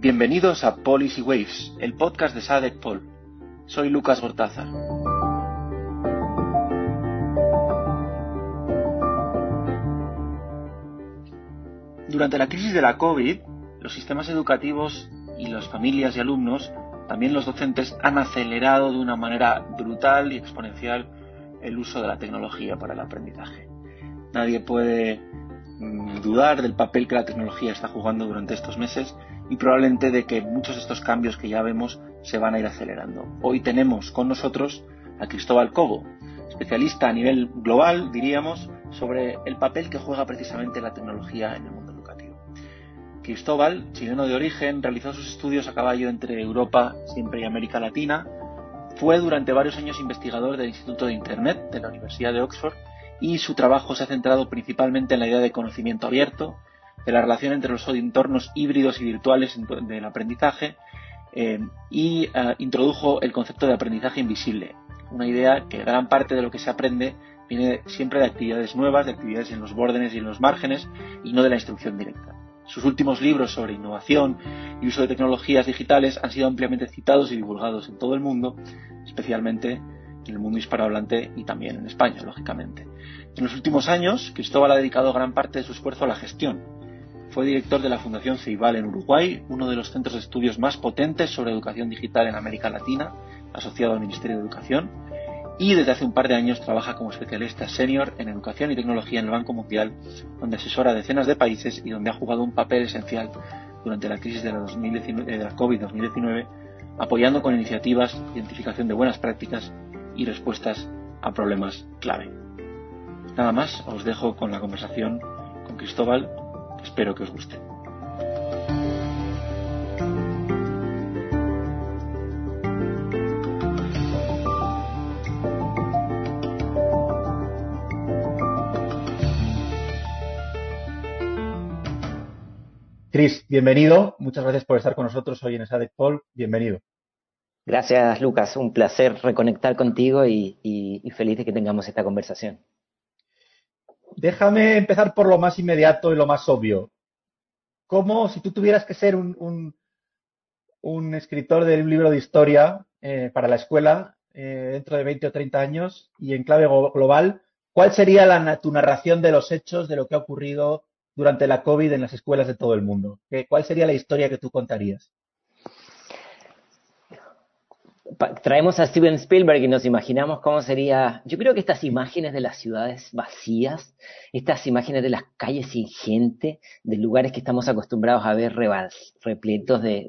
Bienvenidos a Policy Waves, el podcast de SADEC Pol. Soy Lucas Gortaza. Durante la crisis de la COVID, los sistemas educativos y las familias y alumnos, también los docentes, han acelerado de una manera brutal y exponencial el uso de la tecnología para el aprendizaje. Nadie puede mm, dudar del papel que la tecnología está jugando durante estos meses y probablemente de que muchos de estos cambios que ya vemos se van a ir acelerando. Hoy tenemos con nosotros a Cristóbal Cobo, especialista a nivel global, diríamos, sobre el papel que juega precisamente la tecnología en el mundo educativo. Cristóbal, chileno de origen, realizó sus estudios a caballo entre Europa siempre y América Latina. Fue durante varios años investigador del Instituto de Internet de la Universidad de Oxford y su trabajo se ha centrado principalmente en la idea de conocimiento abierto, de la relación entre los entornos híbridos y virtuales del aprendizaje eh, y eh, introdujo el concepto de aprendizaje invisible, una idea que gran parte de lo que se aprende viene siempre de actividades nuevas, de actividades en los bórdenes y en los márgenes y no de la instrucción directa. Sus últimos libros sobre innovación y uso de tecnologías digitales han sido ampliamente citados y divulgados en todo el mundo, especialmente en el mundo hispanohablante y también en España, lógicamente. En los últimos años, Cristóbal ha dedicado gran parte de su esfuerzo a la gestión. Fue director de la Fundación Ceibal en Uruguay, uno de los centros de estudios más potentes sobre educación digital en América Latina, asociado al Ministerio de Educación, y desde hace un par de años trabaja como especialista senior en educación y tecnología en el Banco Mundial, donde asesora a decenas de países y donde ha jugado un papel esencial durante la crisis de la, la COVID-2019, apoyando con iniciativas, identificación de buenas prácticas y respuestas a problemas clave. Nada más, os dejo con la conversación con Cristóbal, espero que os guste. Cris, bienvenido. Muchas gracias por estar con nosotros hoy en SADEC Paul. Bienvenido. Gracias, Lucas. Un placer reconectar contigo y, y feliz de que tengamos esta conversación. Déjame empezar por lo más inmediato y lo más obvio. ¿Cómo, si tú tuvieras que ser un, un, escritor de un libro de historia eh, para la escuela eh, dentro de 20 o 30 años y en clave global, cuál sería la, tu narración de los hechos, de lo que ha ocurrido durante la COVID en las escuelas de todo el mundo? ¿Cuál sería la historia que tú contarías? Traemos a Steven Spielberg y nos imaginamos cómo sería. Yo creo que estas imágenes de las ciudades vacías, estas imágenes de las calles sin gente, de lugares que estamos acostumbrados a ver repletos de,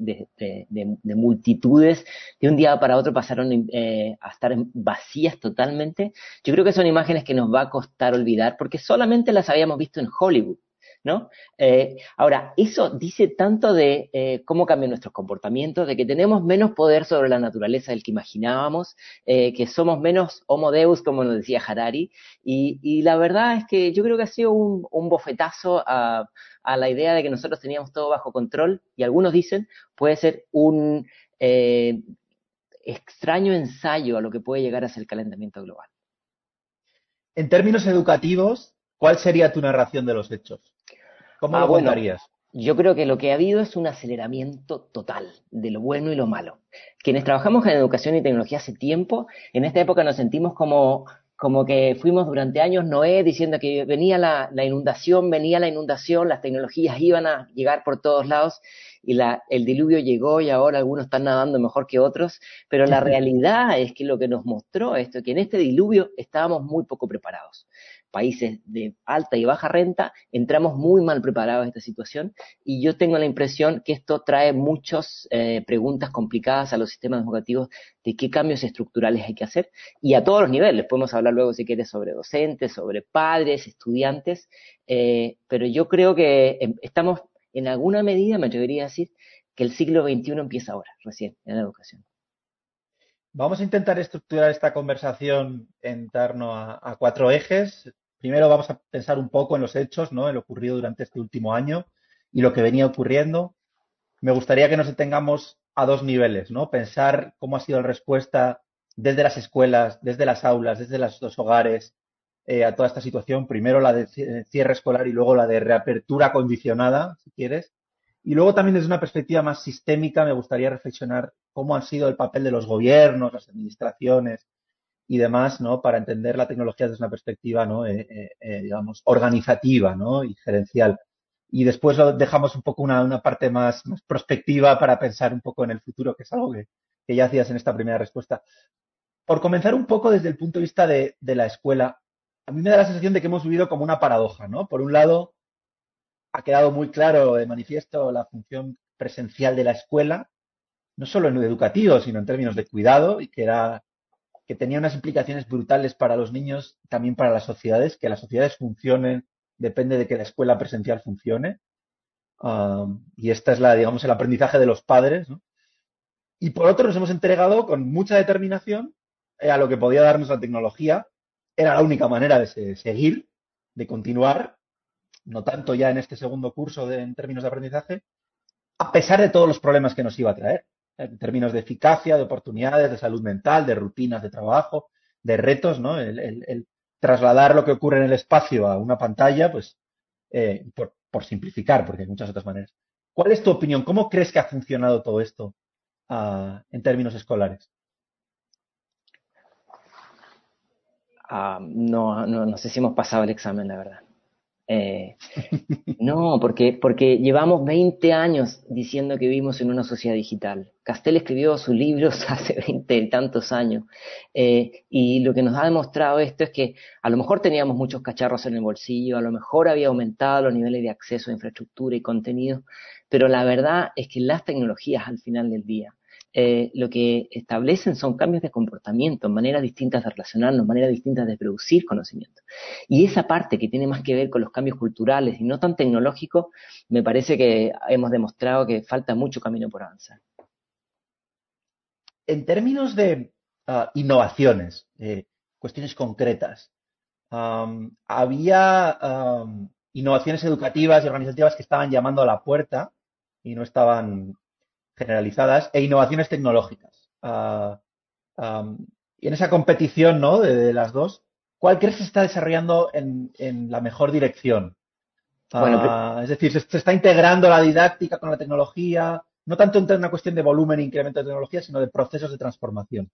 multitudes, de un día para otro pasaron eh, a estar vacías totalmente. Yo creo que son imágenes que nos va a costar olvidar porque solamente las habíamos visto en Hollywood. ¿No? Eh, ahora, eso dice tanto de eh, cómo cambian nuestros comportamientos, de que tenemos menos poder sobre la naturaleza del que imaginábamos, eh, que somos menos homo deus, como nos decía Harari, y, la verdad es que yo creo que ha sido un, bofetazo a, la idea de que nosotros teníamos todo bajo control, y algunos dicen, puede ser un extraño ensayo a lo que puede llegar a ser el calentamiento global. En términos educativos, ¿cuál sería tu narración de los hechos? ¿Cómo ah, lo contarías? yo creo que lo que ha habido es un aceleramiento total de lo bueno y lo malo. Quienes trabajamos en educación y tecnología hace tiempo, en esta época nos sentimos como, como que fuimos durante años Noé diciendo que venía la, la inundación, venía la inundación, las tecnologías iban a llegar por todos lados y la, el diluvio llegó y ahora algunos están nadando mejor que otros, pero la realidad es que lo que nos mostró esto, que en este diluvio estábamos muy poco preparados países de alta y baja renta, entramos muy mal preparados a esta situación y yo tengo la impresión que esto trae muchas eh, preguntas complicadas a los sistemas educativos de qué cambios estructurales hay que hacer y a todos los niveles. Podemos hablar luego, si quieres, sobre docentes, sobre padres, estudiantes, eh, pero yo creo que em, estamos en alguna medida, me atrevería a decir, que el siglo XXI empieza ahora, recién, en la educación. Vamos a intentar estructurar esta conversación en torno a, cuatro ejes. Primero vamos a pensar un poco en los hechos, ¿no? En lo ocurrido durante este último año y lo que venía ocurriendo. Me gustaría que nos detengamos a dos niveles, ¿no? Pensar cómo ha sido la respuesta desde las escuelas, desde las aulas, desde los hogares eh, a toda esta situación. Primero la de cierre escolar y luego la de reapertura condicionada, si quieres. Y luego también desde una perspectiva más sistémica me gustaría reflexionar cómo ha sido el papel de los gobiernos, las administraciones y demás, ¿no? Para entender la tecnología desde una perspectiva, ¿no? Eh, eh, eh, digamos, organizativa, ¿no? Y gerencial. Y después dejamos un poco una, una parte más, más, prospectiva para pensar un poco en el futuro, que es algo que, que, ya hacías en esta primera respuesta. Por comenzar un poco desde el punto de vista de, de la escuela, a mí me da la sensación de que hemos vivido como una paradoja, ¿no? Por un lado, ha quedado muy claro de manifiesto la función presencial de la escuela, no solo en lo educativo, sino en términos de cuidado, y que era que tenía unas implicaciones brutales para los niños, también para las sociedades, que las sociedades funcionen depende de que la escuela presencial funcione. Um, y esta es la, digamos, el aprendizaje de los padres. Y por otro, nos hemos entregado con mucha determinación a lo que podía darnos la tecnología. Era la única manera de seguir, de continuar, no tanto ya en este segundo curso de, en términos de aprendizaje, a pesar de todos los problemas que nos iba a traer, en términos de eficacia, de oportunidades, de salud mental, de rutinas de trabajo, de retos, ¿no? El, trasladar lo que ocurre en el espacio a una pantalla, pues, eh, por, simplificar, porque hay muchas otras maneras. ¿Cuál es tu opinión? ¿Cómo crees que ha funcionado todo esto uh, en términos escolares? No, no, no sé si hemos pasado el examen, la verdad. Eh, no, porque, porque llevamos 20 años diciendo que vivimos en una sociedad digital. Castel escribió sus libros hace 20 y tantos años. Eh, y lo que nos ha demostrado esto es que a lo mejor teníamos muchos cacharros en el bolsillo, a lo mejor había aumentado los niveles de acceso a infraestructura y contenido, pero la verdad es que las tecnologías al final del día eh, lo que establecen son cambios de comportamiento, maneras distintas de relacionarnos, maneras distintas de producir conocimiento. Y esa parte que tiene más que ver con los cambios culturales y no tan tecnológicos, me parece que hemos demostrado que falta mucho camino por avanzar. En términos de uh, innovaciones, eh, cuestiones concretas, había innovaciones educativas y organizativas que estaban llamando a la puerta y no estaban generalizadas e innovaciones tecnológicas. Uh, um, y en esa competición ¿no? de, de, las dos, ¿cuál crees que se está desarrollando en, en la mejor dirección? Bueno, uh, es decir, se, se, está integrando la didáctica con la tecnología, no tanto en una cuestión de volumen e incremento de tecnología, sino de procesos de transformación.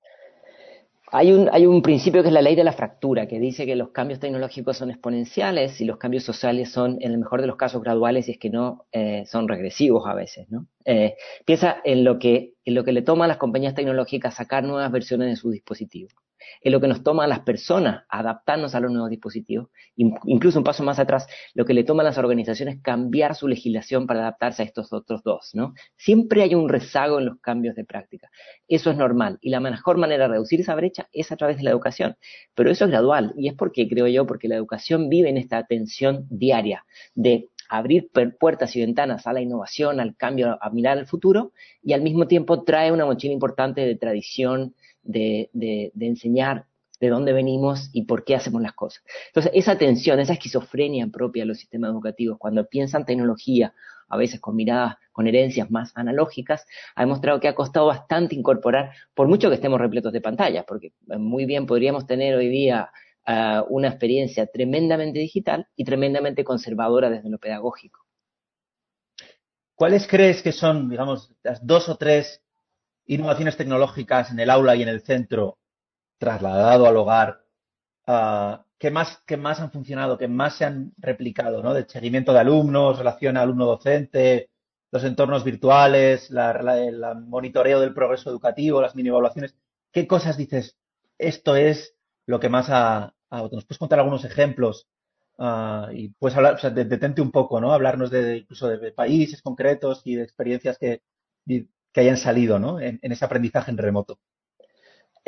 Hay un, hay un principio que es la ley de la fractura, que dice que los cambios tecnológicos son exponenciales y los cambios sociales son, en el mejor de los casos, graduales y es que no eh, son regresivos a veces. ¿no? Eh, piensa en lo, que, en lo que le toma a las compañías tecnológicas sacar nuevas versiones de sus dispositivos en lo que nos toma a las personas adaptarnos a los nuevos dispositivos, incluso un paso más atrás, lo que le toma a las organizaciones cambiar su legislación para adaptarse a estos otros dos, ¿no? Siempre hay un rezago en los cambios de práctica. Eso es normal y la mejor manera de reducir esa brecha es a través de la educación, pero eso es gradual y es porque creo yo porque la educación vive en esta atención diaria de abrir puertas y ventanas a la innovación, al cambio, a mirar al futuro y al mismo tiempo trae una mochila importante de tradición, de, de, de enseñar de dónde venimos y por qué hacemos las cosas. Entonces, esa tensión, esa esquizofrenia propia de los sistemas educativos, cuando piensan tecnología, a veces con miradas, con herencias más analógicas, ha demostrado que ha costado bastante incorporar, por mucho que estemos repletos de pantallas, porque muy bien podríamos tener hoy día una experiencia tremendamente digital y tremendamente conservadora desde lo pedagógico. ¿Cuáles crees que son, digamos, las dos o tres innovaciones tecnológicas en el aula y en el centro trasladado al hogar uh, que más que más han funcionado, que más se han replicado, ¿no? De seguimiento de alumnos, relación alumno-docente, los entornos virtuales, el monitoreo del progreso educativo, las mini evaluaciones. ¿Qué cosas dices? Esto es lo que más ha, ha ¿Nos puedes contar algunos ejemplos? Uh, y puedes hablar, o sea, detente un poco, ¿no? Hablarnos de incluso de, países concretos y de experiencias que, que hayan salido ¿no? en, en ese aprendizaje en remoto.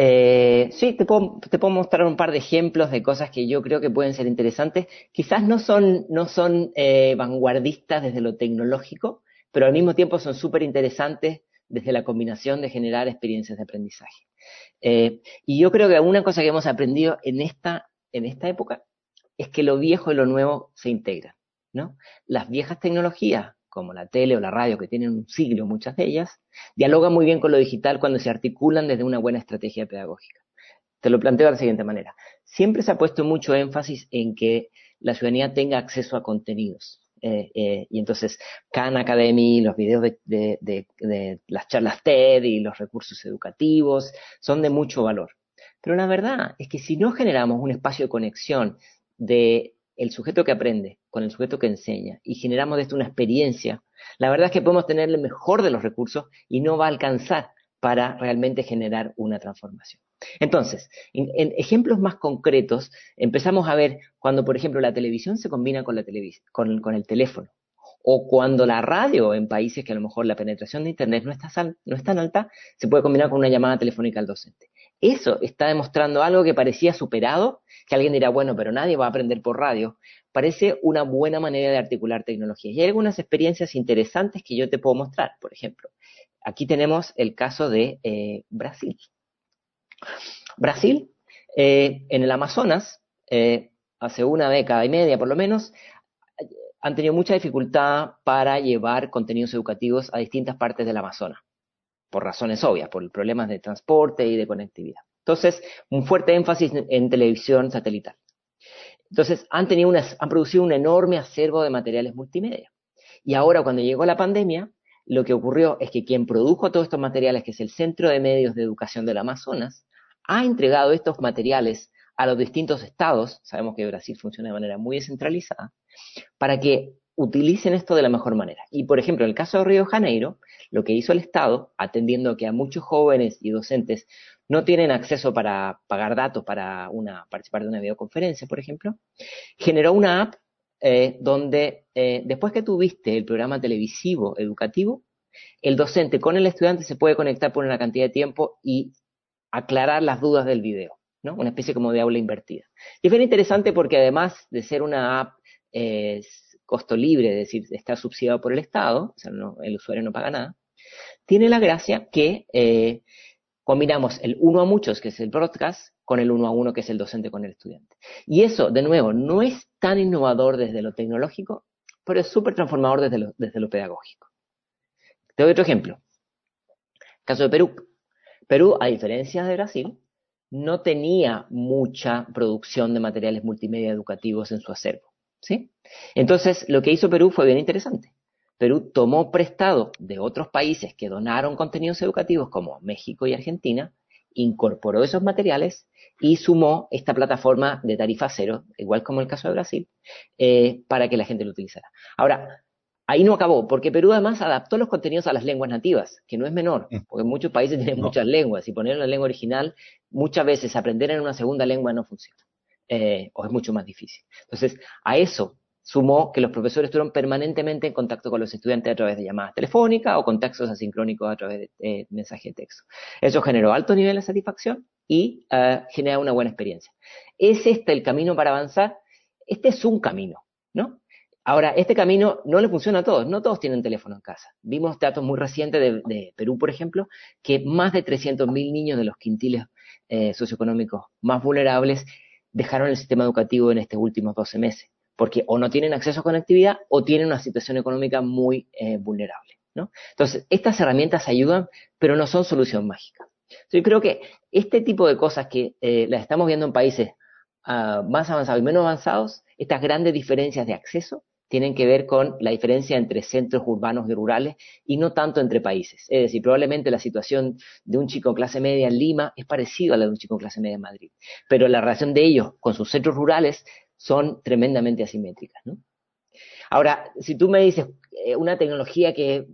Eh, sí, te puedo, te puedo, mostrar un par de ejemplos de cosas que yo creo que pueden ser interesantes. Quizás no son, no son eh, vanguardistas desde lo tecnológico, pero al mismo tiempo son súper interesantes desde la combinación de generar experiencias de aprendizaje. Eh, y yo creo que una cosa que hemos aprendido en esta, en esta época es que lo viejo y lo nuevo se integran. ¿no? Las viejas tecnologías como la tele o la radio, que tienen un siglo, muchas de ellas, dialogan muy bien con lo digital cuando se articulan desde una buena estrategia pedagógica. Te lo planteo de la siguiente manera. Siempre se ha puesto mucho énfasis en que la ciudadanía tenga acceso a contenidos. Eh, eh, y entonces Khan Academy, los videos de, las charlas TED y los recursos educativos son de mucho valor. Pero la verdad es que si no generamos un espacio de conexión de el sujeto que aprende con el sujeto que enseña y generamos de esto una experiencia, la verdad es que podemos tener el mejor de los recursos y no va a alcanzar para realmente generar una transformación. Entonces, en, ejemplos más concretos, empezamos a ver cuando, por ejemplo, la televisión se combina con, la con, con el teléfono, o cuando la radio, en países que a lo mejor la penetración de Internet no, está, no es tan alta, se puede combinar con una llamada telefónica al docente. Eso está demostrando algo que parecía superado, que alguien dirá, bueno, pero nadie va a aprender por radio. Parece una buena manera de articular tecnologías. Y hay algunas experiencias interesantes que yo te puedo mostrar. Por ejemplo, aquí tenemos el caso de eh, Brasil. Brasil, eh, en el Amazonas, eh, hace una década y media por lo menos, han tenido mucha dificultad para llevar contenidos educativos a distintas partes del Amazonas, por razones obvias, por problemas de transporte y de conectividad. Entonces, un fuerte énfasis en televisión satelital. Entonces, han, tenido han producido un enorme acervo de materiales multimedia. Y ahora, cuando llegó la pandemia, lo que ocurrió es que quien produjo todos estos materiales, que es el Centro de Medios de Educación del Amazonas, ha entregado estos materiales a los distintos estados, sabemos que Brasil funciona de manera muy descentralizada, para que utilicen esto de la mejor manera. Y por ejemplo, en el caso de Río de Janeiro, lo que hizo el Estado, atendiendo que a muchos jóvenes y docentes no tienen acceso para pagar datos para una, participar de una videoconferencia, por ejemplo, generó una app eh, donde eh, después que tuviste el programa televisivo educativo, el docente con el estudiante se puede conectar por una cantidad de tiempo y aclarar las dudas del video, ¿no? Una especie como de aula invertida. Y es bien interesante porque además de ser una app eh, costo libre, es decir, está subsidiado por el Estado, o sea, el usuario no paga nada, tiene la gracia que eh, combinamos el uno a muchos, que es el broadcast, con el uno a uno, que es el docente con el estudiante. Y eso, de nuevo, no es tan innovador desde lo tecnológico, pero es súper transformador desde lo, desde lo pedagógico. Te doy otro ejemplo. Caso de Perú. Perú, a diferencia de Brasil, no tenía mucha producción de materiales multimedia educativos en su acervo. ¿Sí? Entonces, lo que hizo Perú fue bien interesante. Perú tomó prestado de otros países que donaron contenidos educativos como México y Argentina, incorporó esos materiales y sumó esta plataforma de tarifa cero, igual como el caso de Brasil, eh, para que la gente lo utilizara. Ahora, Ahí no acabó, porque Perú además adaptó los contenidos a las lenguas nativas, que no es menor, mm. porque muchos países tienen muchas lenguas y poner la lengua original, muchas veces aprender en una segunda lengua no funciona, eh, o es mucho más difícil. Entonces, a eso sumó que los profesores estuvieron permanentemente en contacto con los estudiantes a través de llamadas telefónicas o contactos asincrónicos a través de eh, mensaje de texto. Eso generó alto nivel de satisfacción y uh, genera una buena experiencia. ¿Es este el camino para avanzar? Este es un camino, ¿no? Ahora, este camino no le funciona a todos, no todos tienen teléfono en casa. Vimos datos muy recientes de, Perú, por ejemplo, que más de 300.000 niños de los quintiles eh, socioeconómicos más vulnerables dejaron el sistema educativo en estos últimos 12 meses, porque o no tienen acceso a conectividad o tienen una situación económica muy eh, vulnerable. ¿no? Entonces, estas herramientas ayudan, pero no son solución mágica. Yo creo que este tipo de cosas que eh, las estamos viendo en países ah, más avanzados y menos avanzados, estas grandes diferencias de acceso, tienen que ver con la diferencia entre centros urbanos y rurales y no tanto entre países. Es decir, probablemente la situación de un chico clase media en Lima es parecida a la de un chico clase media en Madrid, pero la relación de ellos con sus centros rurales son tremendamente asimétricas. Ahora, si tú me dices eh, una tecnología que,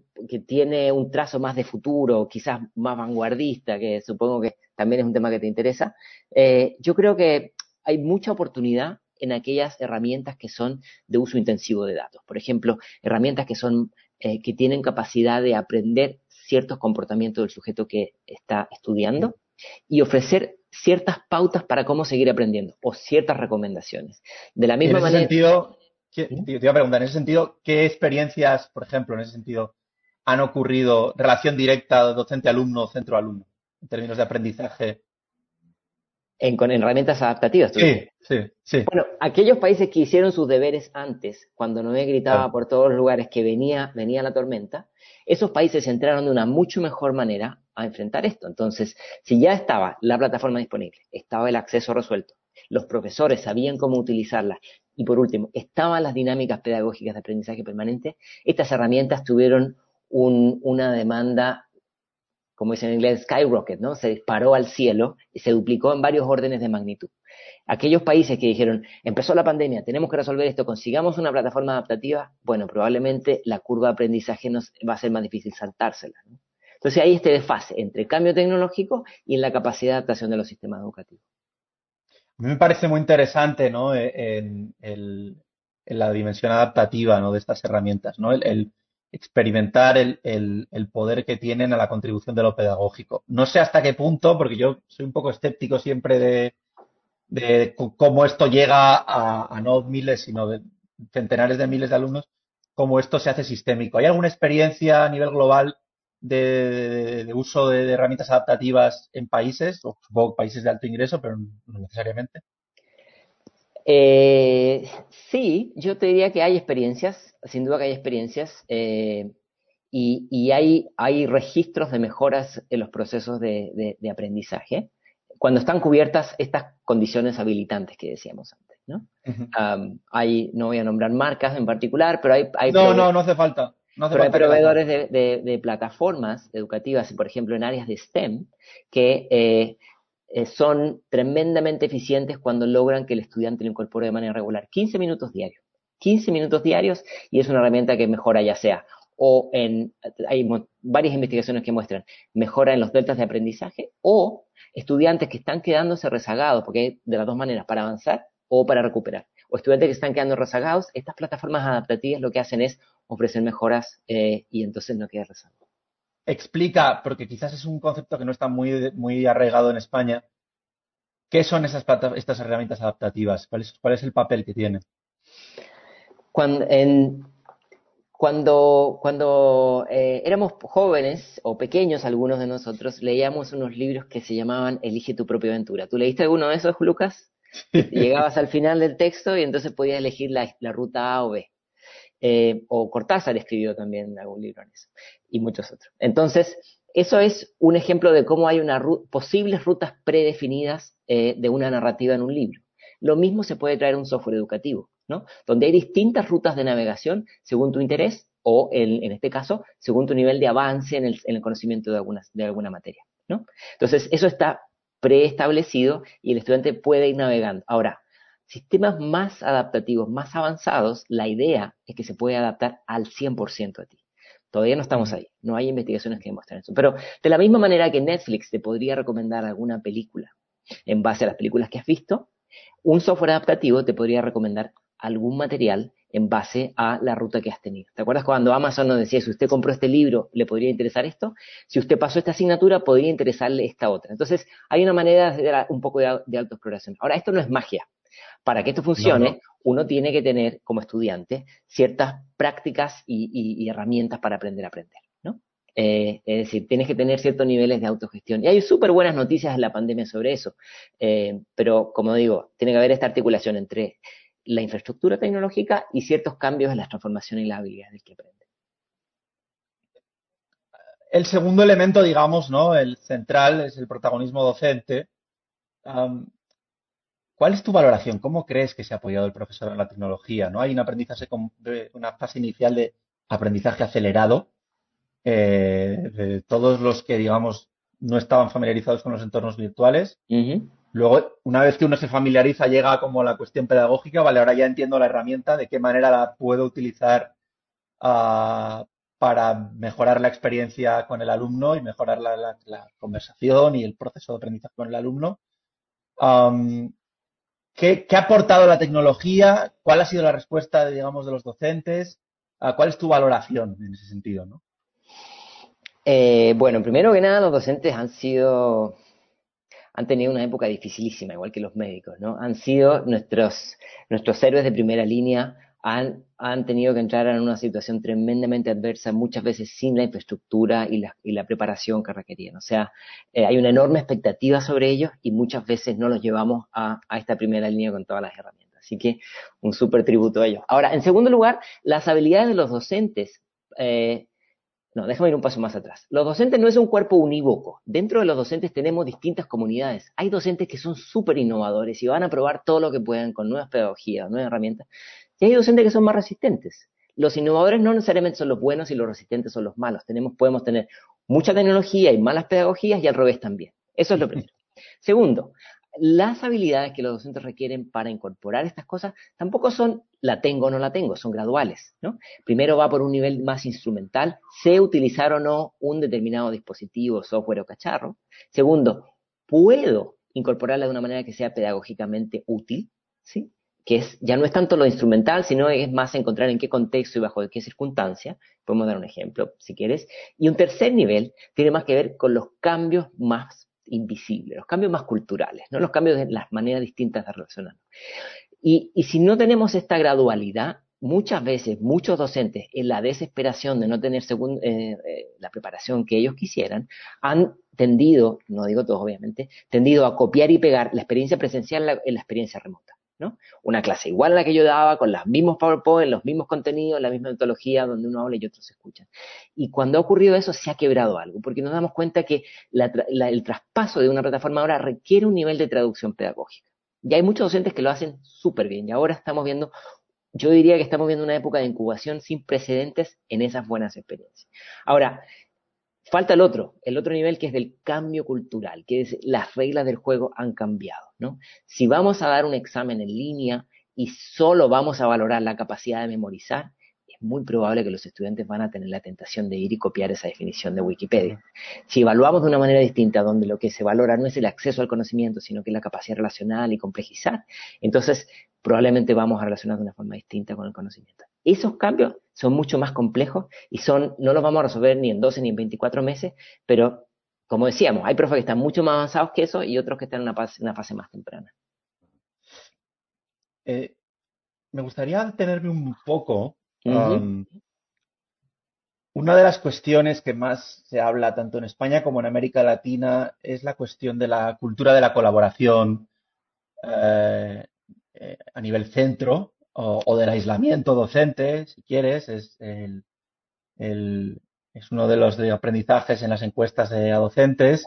tiene un trazo más de futuro, quizás más vanguardista, que supongo que también es un tema que te interesa, eh, yo creo que hay mucha oportunidad en aquellas herramientas que son de uso intensivo de datos. Por ejemplo, herramientas que son eh, que tienen capacidad de aprender ciertos comportamientos del sujeto que está estudiando y ofrecer ciertas pautas para cómo seguir aprendiendo o ciertas recomendaciones. De la misma en ese manera. Sentido, te iba a preguntar, en ese sentido, ¿qué experiencias, por ejemplo, en ese sentido, han ocurrido relación directa docente-alumno, centro-alumno, en términos de aprendizaje en, con herramientas adaptativas. Sí, sí, sí. Bueno, aquellos países que hicieron sus deberes antes, cuando no me gritaba por todos los lugares que venía, venía la tormenta, esos países entraron de una mucho mejor manera a enfrentar esto. Entonces, si ya estaba la plataforma disponible, estaba el acceso resuelto, los profesores sabían cómo utilizarlas y por último, estaban las dinámicas pedagógicas de aprendizaje permanente, estas herramientas tuvieron una demanda, como dicen en inglés, skyrocket, ¿no? Se disparó al cielo y se duplicó en varios órdenes de magnitud. Aquellos países que dijeron, empezó la pandemia, tenemos que resolver esto, consigamos una plataforma adaptativa, bueno, probablemente la curva de aprendizaje nos va a ser más difícil saltársela. Entonces hay este desfase entre cambio tecnológico y en la capacidad de adaptación de los sistemas educativos. A mí me parece muy interesante, ¿no? E, en, la dimensión adaptativa, ¿no? De estas herramientas, ¿no? El, experimentar el, poder que tienen a la contribución de lo pedagógico. No sé hasta qué punto, porque yo soy un poco escéptico siempre de, cómo esto llega a, no miles, sino de centenares de miles de alumnos, cómo esto se hace sistémico. ¿Hay alguna experiencia a nivel global de, uso de, herramientas adaptativas en países, o supongo países de alto ingreso, pero no necesariamente? Eh, sí, yo te diría que hay experiencias, sin duda que hay experiencias, eh, y, hay, hay, registros de mejoras en los procesos de, aprendizaje cuando están cubiertas estas condiciones habilitantes que decíamos antes. ¿no? hay, no voy a nombrar marcas en particular, pero hay... hay no, no, no hace falta. Pero hay proveedores de, plataformas educativas, por ejemplo, en áreas de STEM, que eh, eh, son tremendamente eficientes cuando logran que el estudiante lo incorpore de manera regular. 15 minutos diarios. 15 minutos diarios y es una herramienta que mejora ya sea o en, hay varias investigaciones que muestran, mejora en los deltas de aprendizaje o estudiantes que están quedándose rezagados, porque hay de las dos maneras, para avanzar o para recuperar. O estudiantes que están quedando rezagados, estas plataformas adaptativas lo que hacen es ofrecer mejoras eh, y entonces no queda rezago. Explica, porque quizás es un concepto que no está muy, muy arraigado en España, ¿qué son esas estas herramientas adaptativas? ¿Cuál es, cuál es el papel que tienen? Cuando, cuando, cuando eh, éramos jóvenes o pequeños algunos de nosotros, leíamos unos libros que se llamaban Elige tu propia aventura. ¿Tú leíste alguno de esos, Lucas? Llegabas al final del texto y entonces podías elegir la, la ruta A o B. Eh, o Cortázar escribió también algún libro en eso, y muchos otros. Entonces, eso es un ejemplo de cómo hay una posibles rutas predefinidas eh, de una narrativa en un libro. Lo mismo se puede traer a un software educativo, ¿no? Donde hay distintas rutas de navegación según tu interés o, en, este caso, según tu nivel de avance en el, conocimiento de, alguna materia. Entonces, eso está preestablecido y el estudiante puede ir navegando. Ahora, sistemas más adaptativos, más avanzados, la idea es que se puede adaptar al 100% a ti. Todavía no estamos ahí, no hay investigaciones que demuestren eso. Pero de la misma manera que Netflix te podría recomendar alguna película en base a las películas que has visto, un software adaptativo te podría recomendar algún material en base a la ruta que has tenido. ¿Te acuerdas cuando Amazon nos decía, si usted compró este libro, le podría interesar esto? Si usted pasó esta asignatura, podría interesarle esta otra. Entonces, hay una manera de un poco de, de autoexploración. Ahora, esto no es magia. Para que esto funcione, uno tiene que tener como estudiante ciertas prácticas y, herramientas para aprender a aprender. ¿no? Eh, es decir, tienes que tener ciertos niveles de autogestión. Y hay súper buenas noticias en la pandemia sobre eso. Eh, pero, como digo, tiene que haber esta articulación entre la infraestructura tecnológica y ciertos cambios en la transformación y la habilidad del que aprende. El segundo elemento, digamos, ¿no? El central es el protagonismo docente. ¿Cuál es tu valoración? ¿Cómo crees que se ha apoyado el profesor en la tecnología? ¿No hay un aprendizaje, una fase inicial de aprendizaje acelerado eh, de todos los que, digamos, no estaban familiarizados con los entornos virtuales? Luego, una vez que uno se familiariza, llega como la cuestión pedagógica, vale, ahora ya entiendo la herramienta, de qué manera la puedo utilizar ah, para mejorar la experiencia con el alumno y mejorar la, conversación y el proceso de aprendizaje con el alumno. ¿Qué, ha aportado la tecnología? ¿Cuál ha sido la respuesta, digamos, de los docentes? Ah, ¿Cuál es tu valoración en ese sentido? ¿no? Eh, bueno, primero que nada, los docentes han sido, han tenido una época dificilísima, igual que los médicos, ¿no? Han sido nuestros, nuestros héroes de primera línea, han, han, tenido que entrar en una situación tremendamente adversa, muchas veces sin la infraestructura y la, y la preparación que requerían. O sea, eh, hay una enorme expectativa sobre ellos y muchas veces no los llevamos a, a esta primera línea con todas las herramientas. Así que un súper tributo a ellos. Ahora, en segundo lugar, las habilidades de los docentes. Eh, no, déjame ir un paso más atrás. Los docentes no es un cuerpo unívoco. Dentro de los docentes tenemos distintas comunidades. Hay docentes que son súper innovadores y van a probar todo lo que puedan con nuevas pedagogías, nuevas herramientas. Y hay docentes que son más resistentes. Los innovadores no necesariamente son los buenos y los resistentes son los malos. Tenemos, podemos tener mucha tecnología y malas pedagogías y al revés también. Eso es lo primero. Segundo, las habilidades que los docentes requieren para incorporar estas cosas tampoco son la tengo o no la tengo, son graduales. ¿no? Primero va por un nivel más instrumental, sé utilizar o no un determinado dispositivo, software o cacharro. Segundo, puedo incorporarla de una manera que sea pedagógicamente útil, ¿sí? Que es, ya no es tanto lo instrumental, sino es más encontrar en qué contexto y bajo qué circunstancia. Podemos dar un ejemplo, si quieres. Y un tercer nivel tiene más que ver con los cambios más invisibles, los cambios más culturales, ¿no? los cambios de las maneras distintas de relacionarnos. Y, si no tenemos esta gradualidad, muchas veces muchos docentes, en la desesperación de no tener eh, eh, la preparación que ellos quisieran, han tendido, no digo todos obviamente, tendido a copiar y pegar la experiencia presencial en la experiencia remota. Una clase igual a la que yo daba, con los mismos PowerPoint, los mismos contenidos, la misma metodología, donde uno habla y otros escuchan. Y cuando ha ocurrido eso, se ha quebrado algo, porque nos damos cuenta que el traspaso de una plataforma ahora requiere un nivel de traducción pedagógica. Y hay muchos docentes que lo hacen súper bien, y ahora estamos viendo yo diría que estamos viendo una época de incubación sin precedentes en esas buenas experiencias. Ahora, Falta el otro, el otro nivel que es del cambio cultural, que es las reglas del juego han cambiado, ¿no? Si vamos a dar un examen en línea y solo vamos a valorar la capacidad de memorizar, es muy probable que los estudiantes van a tener la tentación de ir y copiar esa definición de Wikipedia. Si evaluamos de una manera distinta, donde lo que se valora no es el acceso al conocimiento, sino que es la capacidad relacional y complejizar, entonces probablemente vamos a relacionar de una forma distinta con el conocimiento. Esos cambios son mucho más complejos y son, no los vamos a resolver ni en 12 ni en 24 meses, pero como decíamos, hay profes que están mucho más avanzados que eso y otros que están en una fase, más temprana. Eh, me gustaría detenerme un poco. Una de las cuestiones que más se habla tanto en España como en América Latina es la cuestión de la cultura de la colaboración eh, eh, a nivel centro o, del aislamiento docente, si quieres, es, el, es uno de los de aprendizajes en las encuestas de docentes.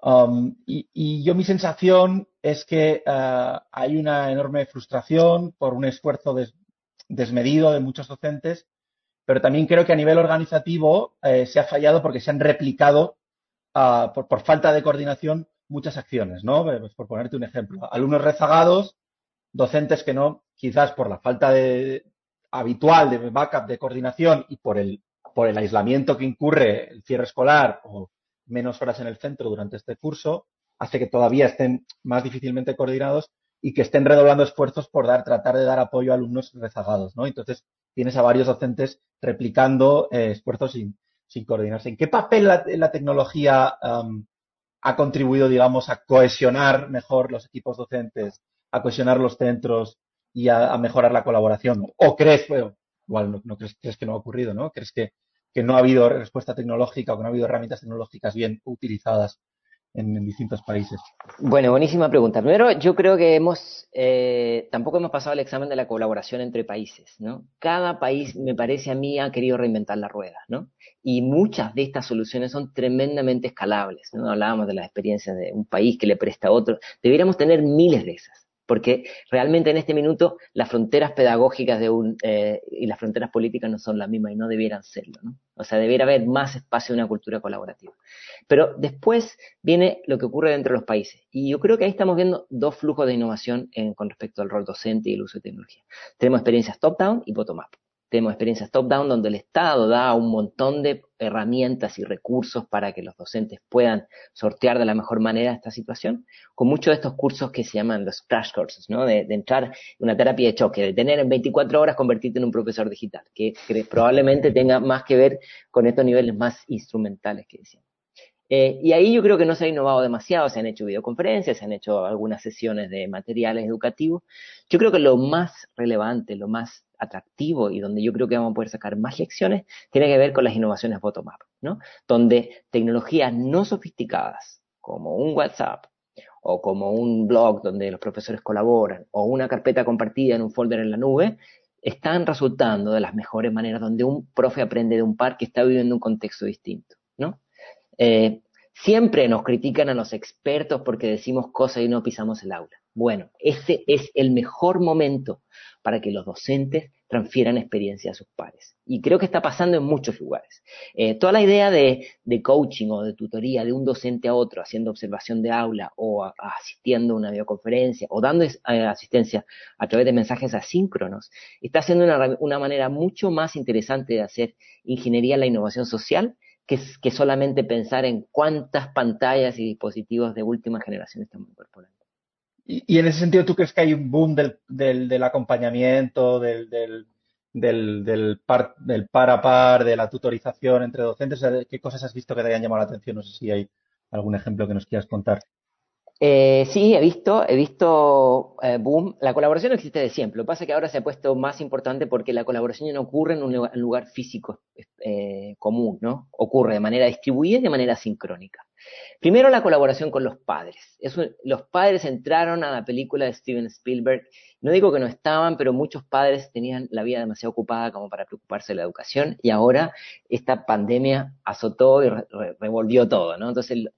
Um, y, yo mi sensación es que uh, hay una enorme frustración por un esfuerzo desmedido de muchos docentes, pero también creo que a nivel organizativo eh, se ha fallado porque se han replicado uh, por, falta de coordinación muchas acciones, ¿no? Pues por ponerte un ejemplo, alumnos rezagados, docentes que no quizás por la falta de habitual de backup de coordinación y por el, por el aislamiento que incurre el cierre escolar o menos horas en el centro durante este curso, hace que todavía estén más difícilmente coordinados y que estén redoblando esfuerzos por dar, tratar de dar apoyo a alumnos rezagados, ¿no? Entonces tienes a varios docentes replicando eh, esfuerzos sin, coordinarse. ¿En qué papel la, tecnología ha contribuido, digamos, a cohesionar mejor los equipos docentes, a cohesionar los centros, y a, mejorar la colaboración. ¿O crees, bueno, igual no, crees, que no ha ocurrido, ¿no? ¿Crees que, que, no ha habido respuesta tecnológica o que no ha habido herramientas tecnológicas bien utilizadas en, distintos países? Bueno, buenísima pregunta. Primero, yo creo que hemos, eh, tampoco hemos pasado el examen de la colaboración entre países, ¿no? Cada país, me parece a mí, ha querido reinventar la rueda, ¿no? Y muchas de estas soluciones son tremendamente escalables, ¿no? Hablábamos de las experiencias de un país que le presta a otro. Deberíamos tener miles de esas porque realmente en este minuto las fronteras pedagógicas de un, eh, y las fronteras políticas no son las mismas y no debieran serlo, ¿no? O sea, debiera haber más espacio de una cultura colaborativa. Pero después viene lo que ocurre dentro de los países. Y yo creo que ahí estamos viendo dos flujos de innovación con respecto al rol docente y el uso de tecnología. Tenemos experiencias top-down y bottom-up. Tenemos experiencias top-down donde el Estado da un montón de herramientas y recursos para que los docentes puedan sortear de la mejor manera esta situación, con muchos de estos cursos que se llaman los crash courses, ¿no? De, entrar en una terapia de choque, de tener en 24 horas convertirte en un profesor digital, que, probablemente tenga más que ver con estos niveles más instrumentales que decíamos. Eh, y ahí yo creo que no se ha innovado demasiado, se han hecho videoconferencias, se han hecho algunas sesiones de materiales educativos. Yo creo que lo más relevante, lo más atractivo y donde yo creo que vamos a poder sacar más lecciones, tiene que ver con las innovaciones bottom-up, ¿no? Donde tecnologías no sofisticadas, como un WhatsApp, o como un blog donde los profesores colaboran, o una carpeta compartida en un folder en la nube, están resultando de las mejores maneras donde un profe aprende de un par que está viviendo un contexto distinto, ¿no? Eh, siempre nos critican a los expertos porque decimos cosas y no pisamos el aula. Bueno, ese es el mejor momento para que los docentes transfieran experiencia a sus pares. Y creo que está pasando en muchos lugares. Eh, toda la idea de, coaching o de tutoría de un docente a otro, haciendo observación de aula o asistiendo a una videoconferencia o dando eh, asistencia a través de mensajes asíncronos, está siendo una, manera mucho más interesante de hacer ingeniería en la innovación social que, que solamente pensar en cuántas pantallas y dispositivos de última generación estamos incorporando. Y, en ese sentido, ¿tú crees que hay un boom del, del, del acompañamiento, del, del, del, del, par, del par a par, de la tutorización entre docentes? ¿Qué cosas has visto que te hayan llamado la atención? No sé si hay algún ejemplo que nos quieras contar. Eh, sí, he visto, he visto eh, boom. La colaboración existe de siempre. Lo que pasa es que ahora se ha puesto más importante porque la colaboración ya no ocurre en un lugar, físico eh, común, ¿no? Ocurre de manera distribuida y de manera sincrónica. Primero la colaboración con los padres. los padres entraron a la película de Steven Spielberg. No digo que no estaban, pero muchos padres tenían la vida demasiado ocupada como para preocuparse de la educación y ahora esta pandemia azotó y revolvió todo, ¿no? Entonces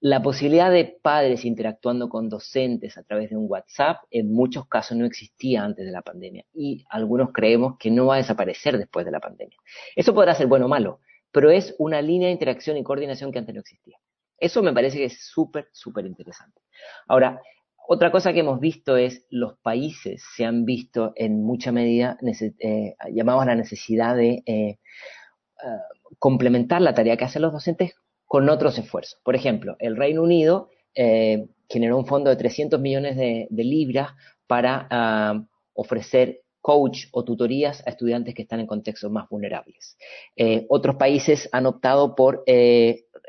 la posibilidad de padres interactuando con docentes a través de un WhatsApp en muchos casos no existía antes de la pandemia y algunos creemos que no va a desaparecer después de la pandemia. Eso podrá ser bueno o malo, pero es una línea de interacción y coordinación que antes no existía. Eso me parece que es súper, súper interesante. Ahora, otra cosa que hemos visto es los países se han visto en mucha medida eh, llamados a la necesidad de eh, eh, complementar la tarea que hacen los docentes con otros esfuerzos. Por ejemplo, el Reino Unido eh, generó un fondo de 300 millones de, libras para ah, ofrecer coach o tutorías a estudiantes que están en contextos más vulnerables. Otros países han optado por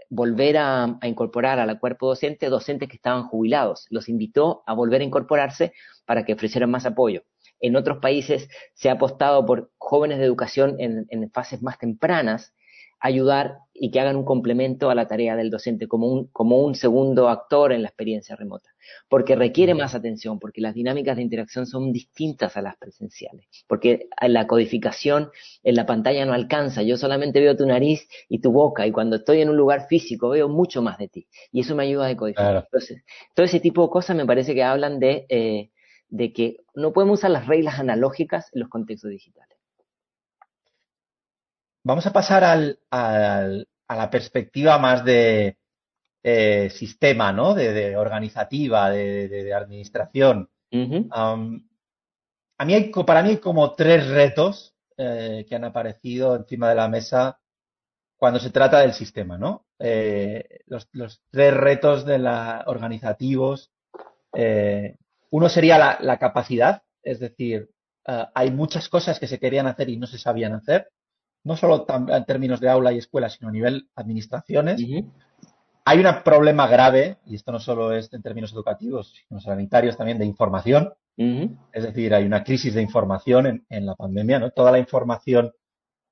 volver a, a, incorporar al cuerpo docente docentes que estaban jubilados. Los invitó a volver a incorporarse para que ofrecieran más apoyo. En otros países se ha apostado por jóvenes de educación en, en fases más tempranas ayudar y que hagan un complemento a la tarea del docente como un, como un segundo actor en la experiencia remota, porque requiere más atención, porque las dinámicas de interacción son distintas a las presenciales, porque la codificación en la pantalla no alcanza, yo solamente veo tu nariz y tu boca y cuando estoy en un lugar físico veo mucho más de ti y eso me ayuda a decodificar. Entonces, todo ese tipo de cosas me parece que hablan de, eh, de que no podemos usar las reglas analógicas en los contextos digitales. Vamos a pasar al, al, a la perspectiva más de eh, sistema, ¿no? De, organizativa, de, de, administración. a mí hay, para mí hay como tres retos eh, que han aparecido encima de la mesa cuando se trata del sistema, ¿no? Eh, los, los, tres retos de la, organizativos. Uno sería la, la, capacidad, es decir, uh, hay muchas cosas que se querían hacer y no se sabían hacer no solo en términos de aula y escuela, sino a nivel administraciones. Hay un problema grave, y esto no solo es en términos educativos, sino sanitarios también, de información. Es decir, hay una crisis de información en, la pandemia, ¿no? Toda la información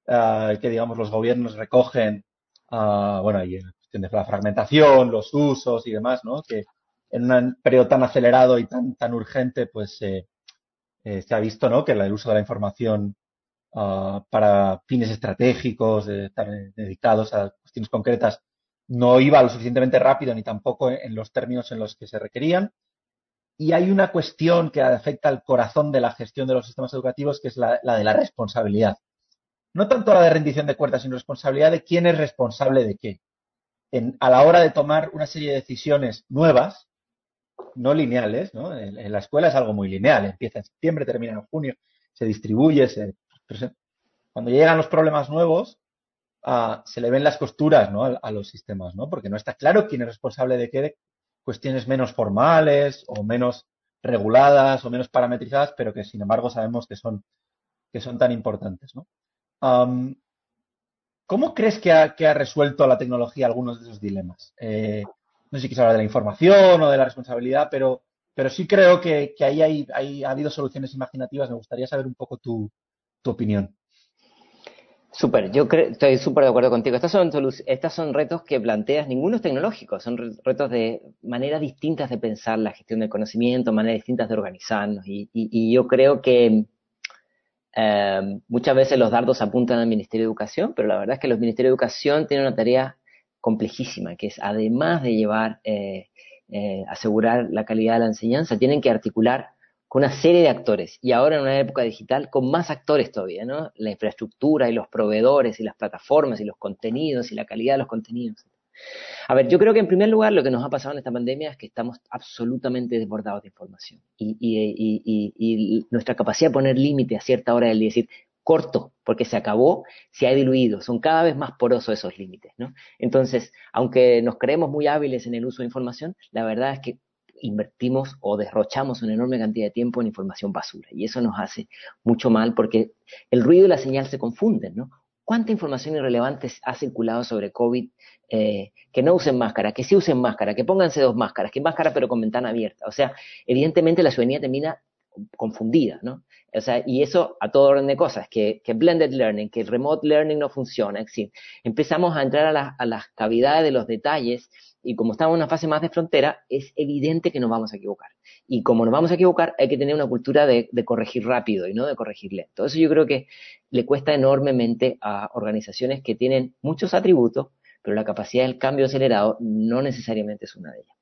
uh, que, digamos, los gobiernos recogen, uh, bueno, hay la cuestión de la fragmentación, los usos y demás, ¿no? Que en un periodo tan acelerado y tan, tan urgente, pues eh, eh, se ha visto, ¿no? Que el uso de la información Ah, para fines estratégicos, de estar dedicados a cuestiones concretas, no iba lo suficientemente rápido ni tampoco en los términos en los que se requerían. Y hay una cuestión que afecta al corazón de la gestión de los sistemas educativos, que es la, de la responsabilidad. No tanto la de rendición de cuentas, sino responsabilidad de quién es responsable de qué. En, a la hora de tomar una serie de decisiones nuevas, no lineales, ¿no? En, la escuela es algo muy lineal, empieza en septiembre, termina en junio, se distribuye, se cuando llegan los problemas nuevos, ah, se le ven las costuras a, los sistemas, ¿no? Porque no está claro quién es responsable de qué, de cuestiones menos formales o menos reguladas o menos parametrizadas, pero que sin embargo sabemos que son, que son tan importantes, ¿no? ¿Cómo crees que ha, que ha, resuelto la tecnología algunos de esos dilemas? Eh, no sé si quieres hablar de la información o de la responsabilidad, pero, pero sí creo que, ahí hay, hay, ha habido soluciones imaginativas. Me gustaría saber un poco tu, tu opinión. Súper, yo estoy súper de acuerdo contigo. Estos son, estos son retos que planteas, ninguno es tecnológico, son retos de maneras distintas de pensar la gestión del conocimiento, maneras distintas de organizarnos. Y, yo creo que Em, muchas veces los dardos apuntan al Ministerio de Educación, pero la verdad es que los Ministerios de Educación tienen una tarea complejísima, que es además de llevar, eh, eh, asegurar la calidad de la enseñanza, tienen que articular una serie de actores. Y ahora en una época digital, con más actores todavía, ¿no? La infraestructura y los proveedores y las plataformas y los contenidos y la calidad de los contenidos. A ver, yo creo que en primer lugar lo que nos ha pasado en esta pandemia es que estamos absolutamente desbordados de información y, nuestra capacidad de poner límite a cierta hora del día, decir, corto, porque se acabó, se ha diluido, son cada vez más porosos esos límites, ¿no? Entonces, aunque nos creemos muy hábiles en el uso de información, la verdad es que invertimos o derrochamos una enorme cantidad de tiempo en información basura y eso nos hace mucho mal porque el ruido y la señal se confunden, ¿no? ¿Cuánta información irrelevante ha circulado sobre COVID? Eh, que no usen máscara, que sí usen máscara, que pónganse dos máscaras, que máscara pero con ventana abierta. O sea, evidentemente la ciudadanía termina confundida, ¿no? O sea, y eso a todo orden de cosas, que, que blended learning, que remote learning no funciona, es empezamos a entrar a, a las cavidades de los detalles y como estamos en una fase más de frontera, es evidente que nos vamos a equivocar. Y como nos vamos a equivocar, hay que tener una cultura de, corregir rápido y no de corregir lento. Eso yo creo que le cuesta enormemente a organizaciones que tienen muchos atributos, pero la capacidad del cambio acelerado no necesariamente es una de ellas.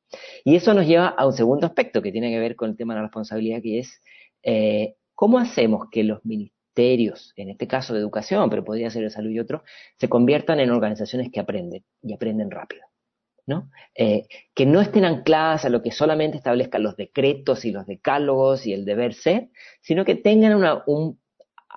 Y eso nos lleva a un segundo aspecto que tiene que ver con el tema de la responsabilidad, que es eh, cómo hacemos que los ministerios, en este caso de educación, pero podría ser de salud y otro, se conviertan en organizaciones que aprenden y aprenden rápido. Eh, que no estén ancladas a lo que solamente establezcan los decretos y los decálogos y el deber ser, sino que tengan un,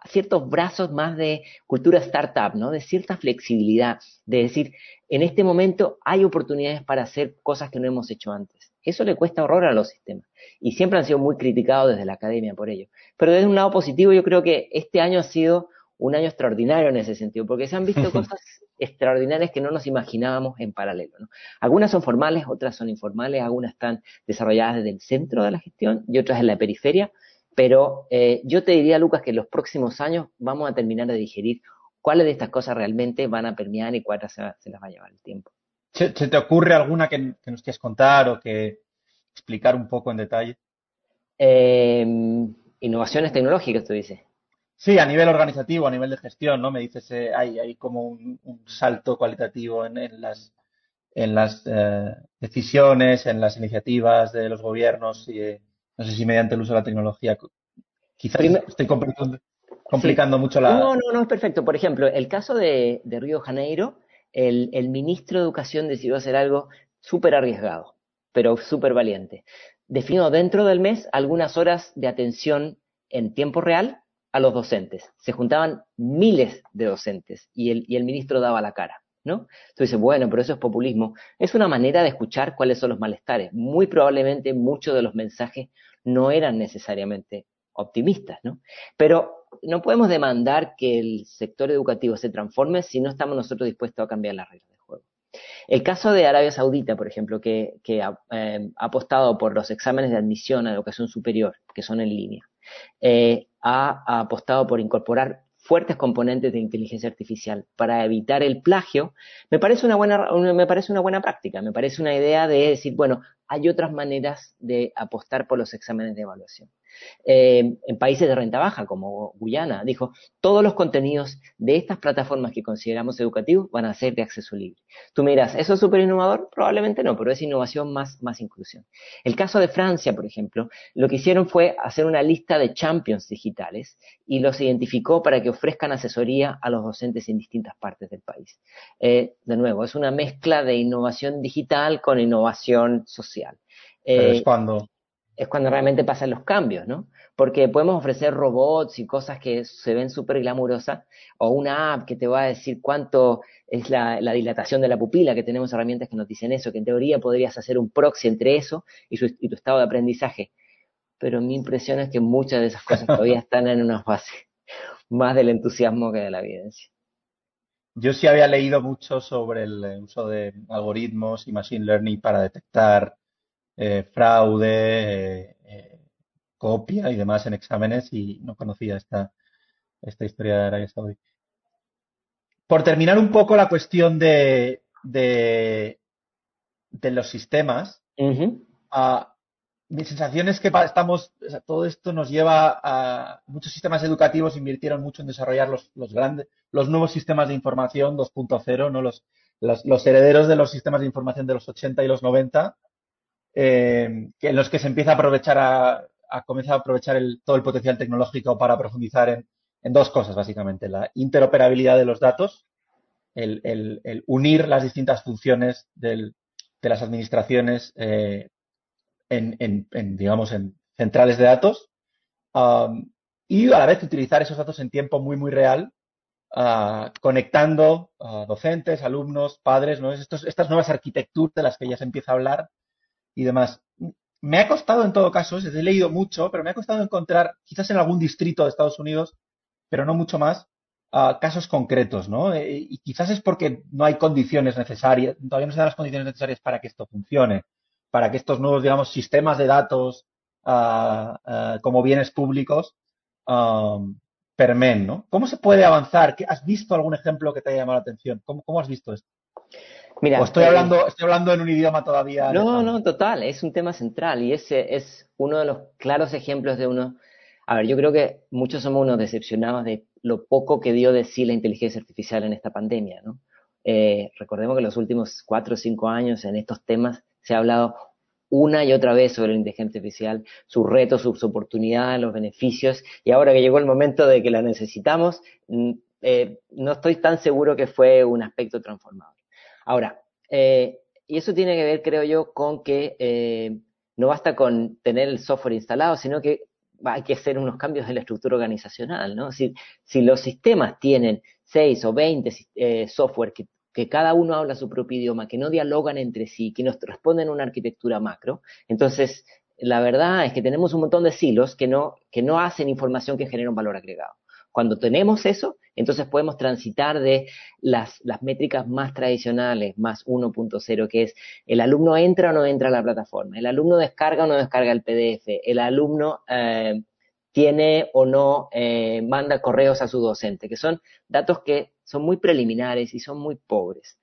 ciertos brazos más de cultura startup, ¿no? De cierta flexibilidad, de decir, en este momento hay oportunidades para hacer cosas que no hemos hecho antes. Eso le cuesta horror a los sistemas y siempre han sido muy criticados desde la academia por ello. Pero desde un lado positivo yo creo que este año ha sido un año extraordinario en ese sentido, porque se han visto cosas extraordinarias que no nos imaginábamos en paralelo. Algunas son formales, otras son informales, algunas están desarrolladas desde el centro de la gestión y otras en la periferia, pero eh, yo te diría, Lucas, que en los próximos años vamos a terminar de digerir cuáles de estas cosas realmente van a permear y cuáles se, las va a llevar el tiempo. ¿Se, te ocurre alguna que, nos quieras contar o que explicar un poco en detalle? Eh, innovaciones tecnológicas, tú dices. Sí, a nivel organizativo, a nivel de gestión, ¿no? Me dices, eh, hay, hay como un, salto cualitativo en, las, en las eh, decisiones, en las iniciativas de los gobiernos, y, eh, no sé si mediante el uso de la tecnología. Quizás estoy complicando, mucho la. No, no, no, es perfecto. Por ejemplo, el caso de, de Río Janeiro, el, el ministro de Educación decidió hacer algo súper arriesgado, pero súper valiente. Definió dentro del mes algunas horas de atención en tiempo real a los docentes. Se juntaban miles de docentes y el, y el ministro daba la cara. ¿No? Entonces, bueno, pero eso es populismo. Es una manera de escuchar cuáles son los malestares. Muy probablemente muchos de los mensajes no eran necesariamente optimistas, ¿no? Pero no podemos demandar que el sector educativo se transforme si no estamos nosotros dispuestos a cambiar las reglas de juego. El caso de Arabia Saudita, por ejemplo, que, ha, eh, ha apostado por los exámenes de admisión a educación superior, que son en línea, eh, ha, apostado por incorporar fuertes componentes de inteligencia artificial para evitar el plagio, me parece una buena, me parece una buena práctica, me parece una idea de decir, bueno, hay otras maneras de apostar por los exámenes de evaluación. Eh, en países de renta baja como Guyana, dijo, todos los contenidos de estas plataformas que consideramos educativos van a ser de acceso libre. Tú me dirás, ¿eso es súper innovador? Probablemente no, pero es innovación más, más inclusión. El caso de Francia, por ejemplo, lo que hicieron fue hacer una lista de champions digitales y los identificó para que ofrezcan asesoría a los docentes en distintas partes del país. Eh, de nuevo, es una mezcla de innovación digital con innovación social. es eh, cuando es cuando realmente pasan los cambios, ¿no? Porque podemos ofrecer robots y cosas que se ven súper glamurosas, o una app que te va a decir cuánto es la, dilatación de la pupila, que tenemos herramientas que nos dicen eso, que en teoría podrías hacer un proxy entre eso y, tu estado de aprendizaje. Pero mi impresión es que muchas de esas cosas todavía están en una fase más del entusiasmo que de la evidencia. Yo sí había leído mucho sobre el uso de algoritmos y machine learning para detectar eh, fraude, eh, eh, copia y demás en exámenes y no conocía esta, esta historia de Arabia Saudí. Por terminar un poco la cuestión de, de, los sistemas, ah, mi sensación es que estamos, todo esto nos lleva a muchos sistemas educativos invirtieron mucho en desarrollar los, los grandes, los nuevos sistemas de información 2.0, no los, los, herederos de los sistemas de información de los 80 y los 90, eh, en los que se empieza a aprovechar a, a comenzar a aprovechar el, todo el potencial tecnológico para profundizar en, en, dos cosas básicamente, la interoperabilidad de los datos, el, el, unir las distintas funciones del, de las administraciones eh, en, digamos, en centrales de datos um, y a la vez utilizar esos datos en tiempo muy, muy real, uh, conectando a docentes, alumnos, padres, ¿no? Estos, estas nuevas arquitecturas de las que ya se empieza a hablar y demás. Me ha costado en todo caso, he leído mucho, pero me ha costado encontrar, quizás en algún distrito de Estados Unidos, pero no mucho más, uh, casos concretos, ¿no? Eh, y quizás es porque no hay condiciones necesarias, todavía no se dan las condiciones necesarias para que esto funcione para que estos nuevos, digamos, sistemas de datos uh, uh, como bienes públicos um, permen, ¿no? ¿Cómo se puede avanzar? ¿Has visto algún ejemplo que te haya llamado la atención? ¿Cómo, cómo has visto esto? Mira, o estoy eh, hablando, estoy hablando en un idioma todavía. No, no, total, es un tema central y ese es uno de los claros ejemplos de uno. A ver, yo creo que muchos somos unos decepcionados de lo poco que dio de sí la inteligencia artificial en esta pandemia, ¿no? Eh, recordemos que los últimos cuatro o cinco años en estos temas se ha hablado una y otra vez sobre la inteligencia artificial, sus retos, sus oportunidades, los beneficios, y ahora que llegó el momento de que la necesitamos, mm, eh, no estoy tan seguro que fue un aspecto transformador. Ahora, eh, y eso tiene que ver, creo yo, con que eh, no basta con tener el software instalado, sino que hay que hacer unos cambios en la estructura organizacional, ¿no? Si, los sistemas tienen 6 o 20 software que que cada uno habla su propio idioma, que no dialogan entre sí, que nos responden a una arquitectura macro. Entonces, la verdad es que tenemos un montón de silos que no, que no hacen información que genere un valor agregado. Cuando tenemos eso, entonces podemos transitar de las, las métricas más tradicionales, más 1.0, que es el alumno entra o no entra a la plataforma, el alumno descarga o no descarga el PDF, el alumno eh, tiene o no eh, manda correos a su docente, que son datos que son muy preliminares y son muy pobres.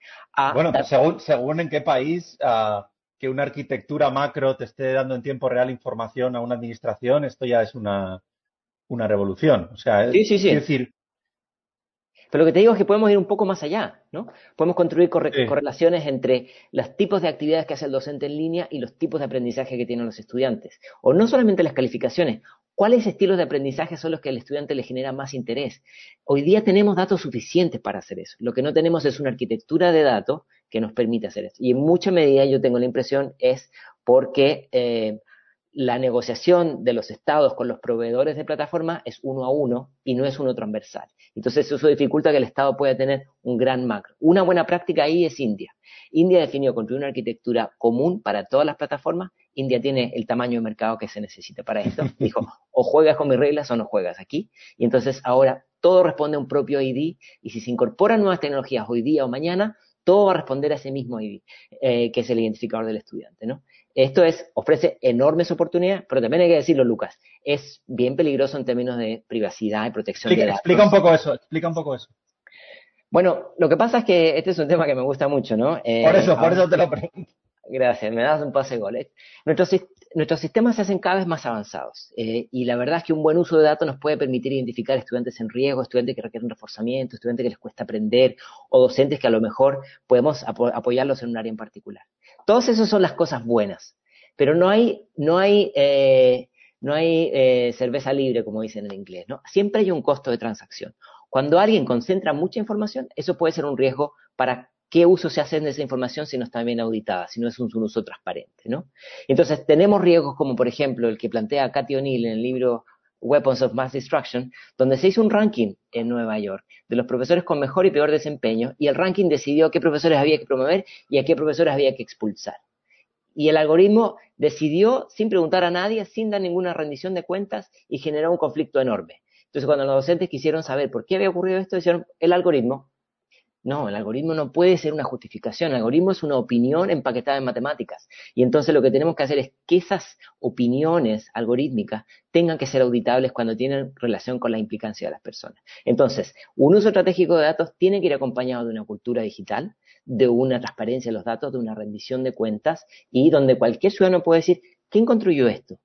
bueno, según, según en qué país uh, que una arquitectura macro te esté dando en tiempo real información a una administración, esto ya es una, una revolución. O sea, sí, sí, sí. es decir, pero lo que te digo es que podemos ir un poco más allá, ¿no? Podemos construir correlaciones entre los tipos de actividades que hace el docente en línea y los tipos de aprendizaje que tienen los estudiantes. O no solamente las calificaciones, ¿cuáles estilos de aprendizaje son los que al estudiante le genera más interés? Hoy día tenemos datos suficientes para hacer eso. Lo que no tenemos es una arquitectura de datos que nos permite hacer esto. Y en mucha medida yo tengo la impresión es porque eh, la negociación de los estados con los proveedores de plataforma es uno a uno y no es uno transversal. Entonces eso dificulta que el estado pueda tener un gran macro. Una buena práctica ahí es India. India definió construir una arquitectura común para todas las plataformas. India tiene el tamaño de mercado que se necesita para esto. Dijo, o juegas con mis reglas o no juegas aquí. Y entonces ahora todo responde a un propio ID y si se incorporan nuevas tecnologías hoy día o mañana, todo va a responder a ese mismo ID, eh, que es el identificador del estudiante, ¿no? Esto es, ofrece enormes oportunidades, pero también hay que decirlo, Lucas, es bien peligroso en términos de privacidad y protección de datos. Explica un poco eso, explica un poco eso. Bueno, lo que pasa es que este es un tema que me gusta mucho, ¿no? Eh, por eso, por eso te lo pregunto. Gracias, me das un pase de gol. ¿eh? Nuestros, sistemas se hacen cada vez más avanzados eh, y la verdad es que un buen uso de datos nos puede permitir identificar estudiantes en riesgo, estudiantes que requieren reforzamiento, estudiantes que les cuesta aprender o docentes que a lo mejor podemos apoyarlos en un área en particular. Todas esas son las cosas buenas, pero no hay, no hay, eh, no hay eh, cerveza libre, como dicen en inglés, ¿no? Siempre hay un costo de transacción. Cuando alguien concentra mucha información, eso puede ser un riesgo para qué uso se hace de esa información si no está bien auditada, si no es un, uso transparente, ¿no? Entonces, tenemos riesgos como, por ejemplo, el que plantea Cathy O'Neill en el libro Weapons of Mass Destruction, donde se hizo un ranking en Nueva York de los profesores con mejor y peor desempeño, y el ranking decidió qué profesores había que promover y a qué profesores había que expulsar. Y el algoritmo decidió, sin preguntar a nadie, sin dar ninguna rendición de cuentas, y generó un conflicto enorme. Entonces, cuando los docentes quisieron saber por qué había ocurrido esto, dijeron, el algoritmo no, el algoritmo no puede ser una justificación, el algoritmo es una opinión empaquetada en matemáticas. Y entonces lo que tenemos que hacer es que esas opiniones algorítmicas tengan que ser auditables cuando tienen relación con la implicancia de las personas. Entonces, un uso estratégico de datos tiene que ir acompañado de una cultura digital, de una transparencia de los datos, de una rendición de cuentas y donde cualquier ciudadano puede decir ¿quién construyó esto?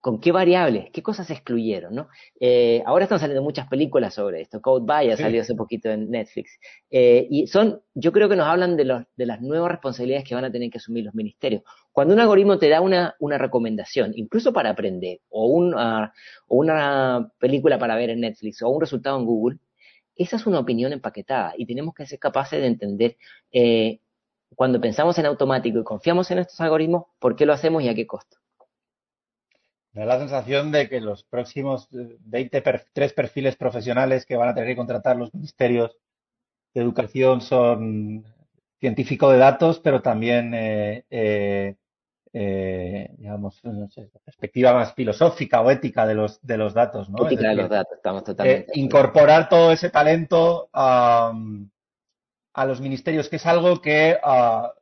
Con qué variables, qué cosas se excluyeron, ¿no? Eh, ahora están saliendo muchas películas sobre esto. Code Vaya salió hace poquito en Netflix. Eh, y son, yo creo que nos hablan de, los, de las nuevas responsabilidades que van a tener que asumir los ministerios. Cuando un algoritmo te da una, una recomendación, incluso para aprender, o, una, o una película para ver en Netflix, o un resultado en Google, esa es una opinión empaquetada y tenemos que ser capaces de entender eh, cuando pensamos en automático y confiamos en estos algoritmos, por qué lo hacemos y a qué costo. Me da la sensación de que los próximos 20 eh, tres perfiles profesionales que van a tener que contratar los ministerios de educación son científico de datos, pero también, eh, eh, digamos, no sé, perspectiva más filosófica o ética de los, de los datos, ¿no? Ética de los datos, estamos totalmente. incorporar todo ese talento a, a, los ministerios, que es algo que, ah,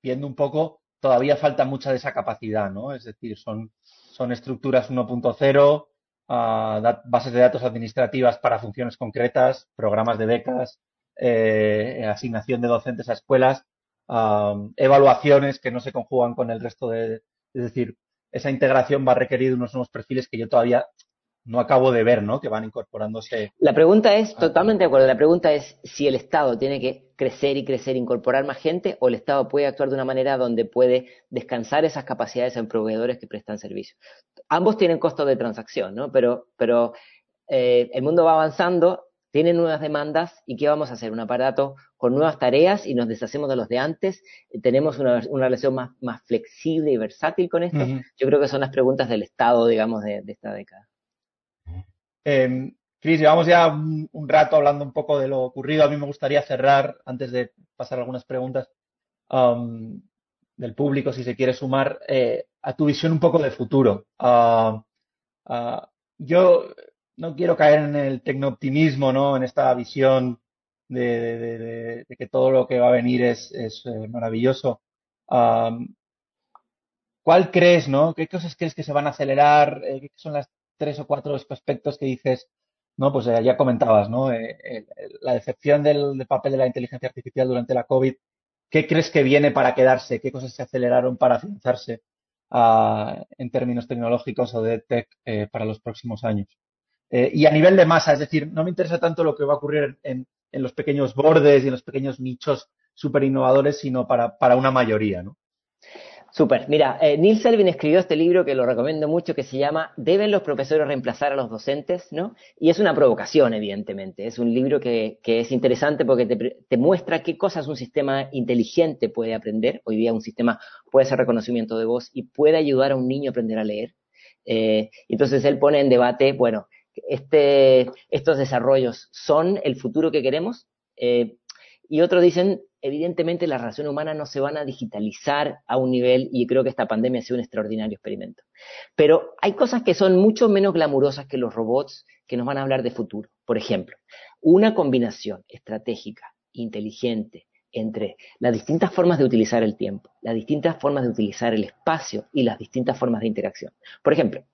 viendo un poco, todavía falta mucha de esa capacidad, ¿no? Es decir, son son estructuras 1.0, ah, bases de datos administrativas para funciones concretas, programas de becas, eh, asignación de docentes a escuelas, ah, evaluaciones que no se conjugan con el resto de... Es decir, esa integración va a requerir unos nuevos perfiles que yo todavía no acabo de ver, ¿no? Que van incorporándose. La pregunta es, totalmente de acuerdo, la pregunta es si el Estado tiene que crecer y crecer, incorporar más gente, o el Estado puede actuar de una manera donde puede descansar esas capacidades en proveedores que prestan servicios. Ambos tienen costos de transacción, ¿no? Pero, pero eh, el mundo va avanzando, tiene nuevas demandas, ¿y qué vamos a hacer? Un aparato con nuevas tareas y nos deshacemos de los de antes, tenemos una, relación más, más flexible y versátil con esto. Yo creo que son las preguntas del Estado, digamos, de esta década. Eh, Cris, llevamos ya un, rato hablando un poco de lo ocurrido. A mí me gustaría cerrar, antes de pasar algunas preguntas um, del público, si se quiere sumar, eh, a tu visión un poco de futuro. Uh, uh, yo no quiero caer en el tecnooptimismo, ¿no? En esta visión de, que todo lo que va a venir es, eh, maravilloso. Um, ¿Cuál crees, no? ¿Qué cosas crees que se van a acelerar? Eh, ¿Qué son las tres o cuatro aspectos que dices, no, pues eh, ya comentabas, ¿no? Eh, la decepción del, papel de la inteligencia artificial durante la COVID. ¿Qué crees que viene para quedarse? ¿Qué cosas se aceleraron para afianzarse ah, en términos tecnológicos o de tech eh, para los próximos años? y a nivel de masa, es decir, no me interesa tanto lo que va a ocurrir en, los pequeños bordes y en los pequeños nichos súper innovadores, sino para, para una mayoría, ¿no? Súper. Mira, eh, Neil Selvin escribió este libro que lo recomiendo mucho que se llama ¿Deben los profesores reemplazar a los docentes? ¿no? Y es una provocación, evidentemente. Es un libro que, que es interesante porque te, muestra qué cosas un sistema inteligente puede aprender. Hoy día un sistema puede hacer reconocimiento de voz y puede ayudar a un niño a aprender a leer. Eh, entonces él pone en debate, bueno, este, estos desarrollos son el futuro que queremos. Eh, y otros dicen, evidentemente las relaciones humanas no se van a digitalizar a un nivel y creo que esta pandemia ha sido un extraordinario experimento. Pero hay cosas que son mucho menos glamurosas que los robots que nos van a hablar de futuro. Por ejemplo, una combinación estratégica, inteligente, entre las distintas formas de utilizar el tiempo, las distintas formas de utilizar el espacio y las distintas formas de interacción. Por ejemplo,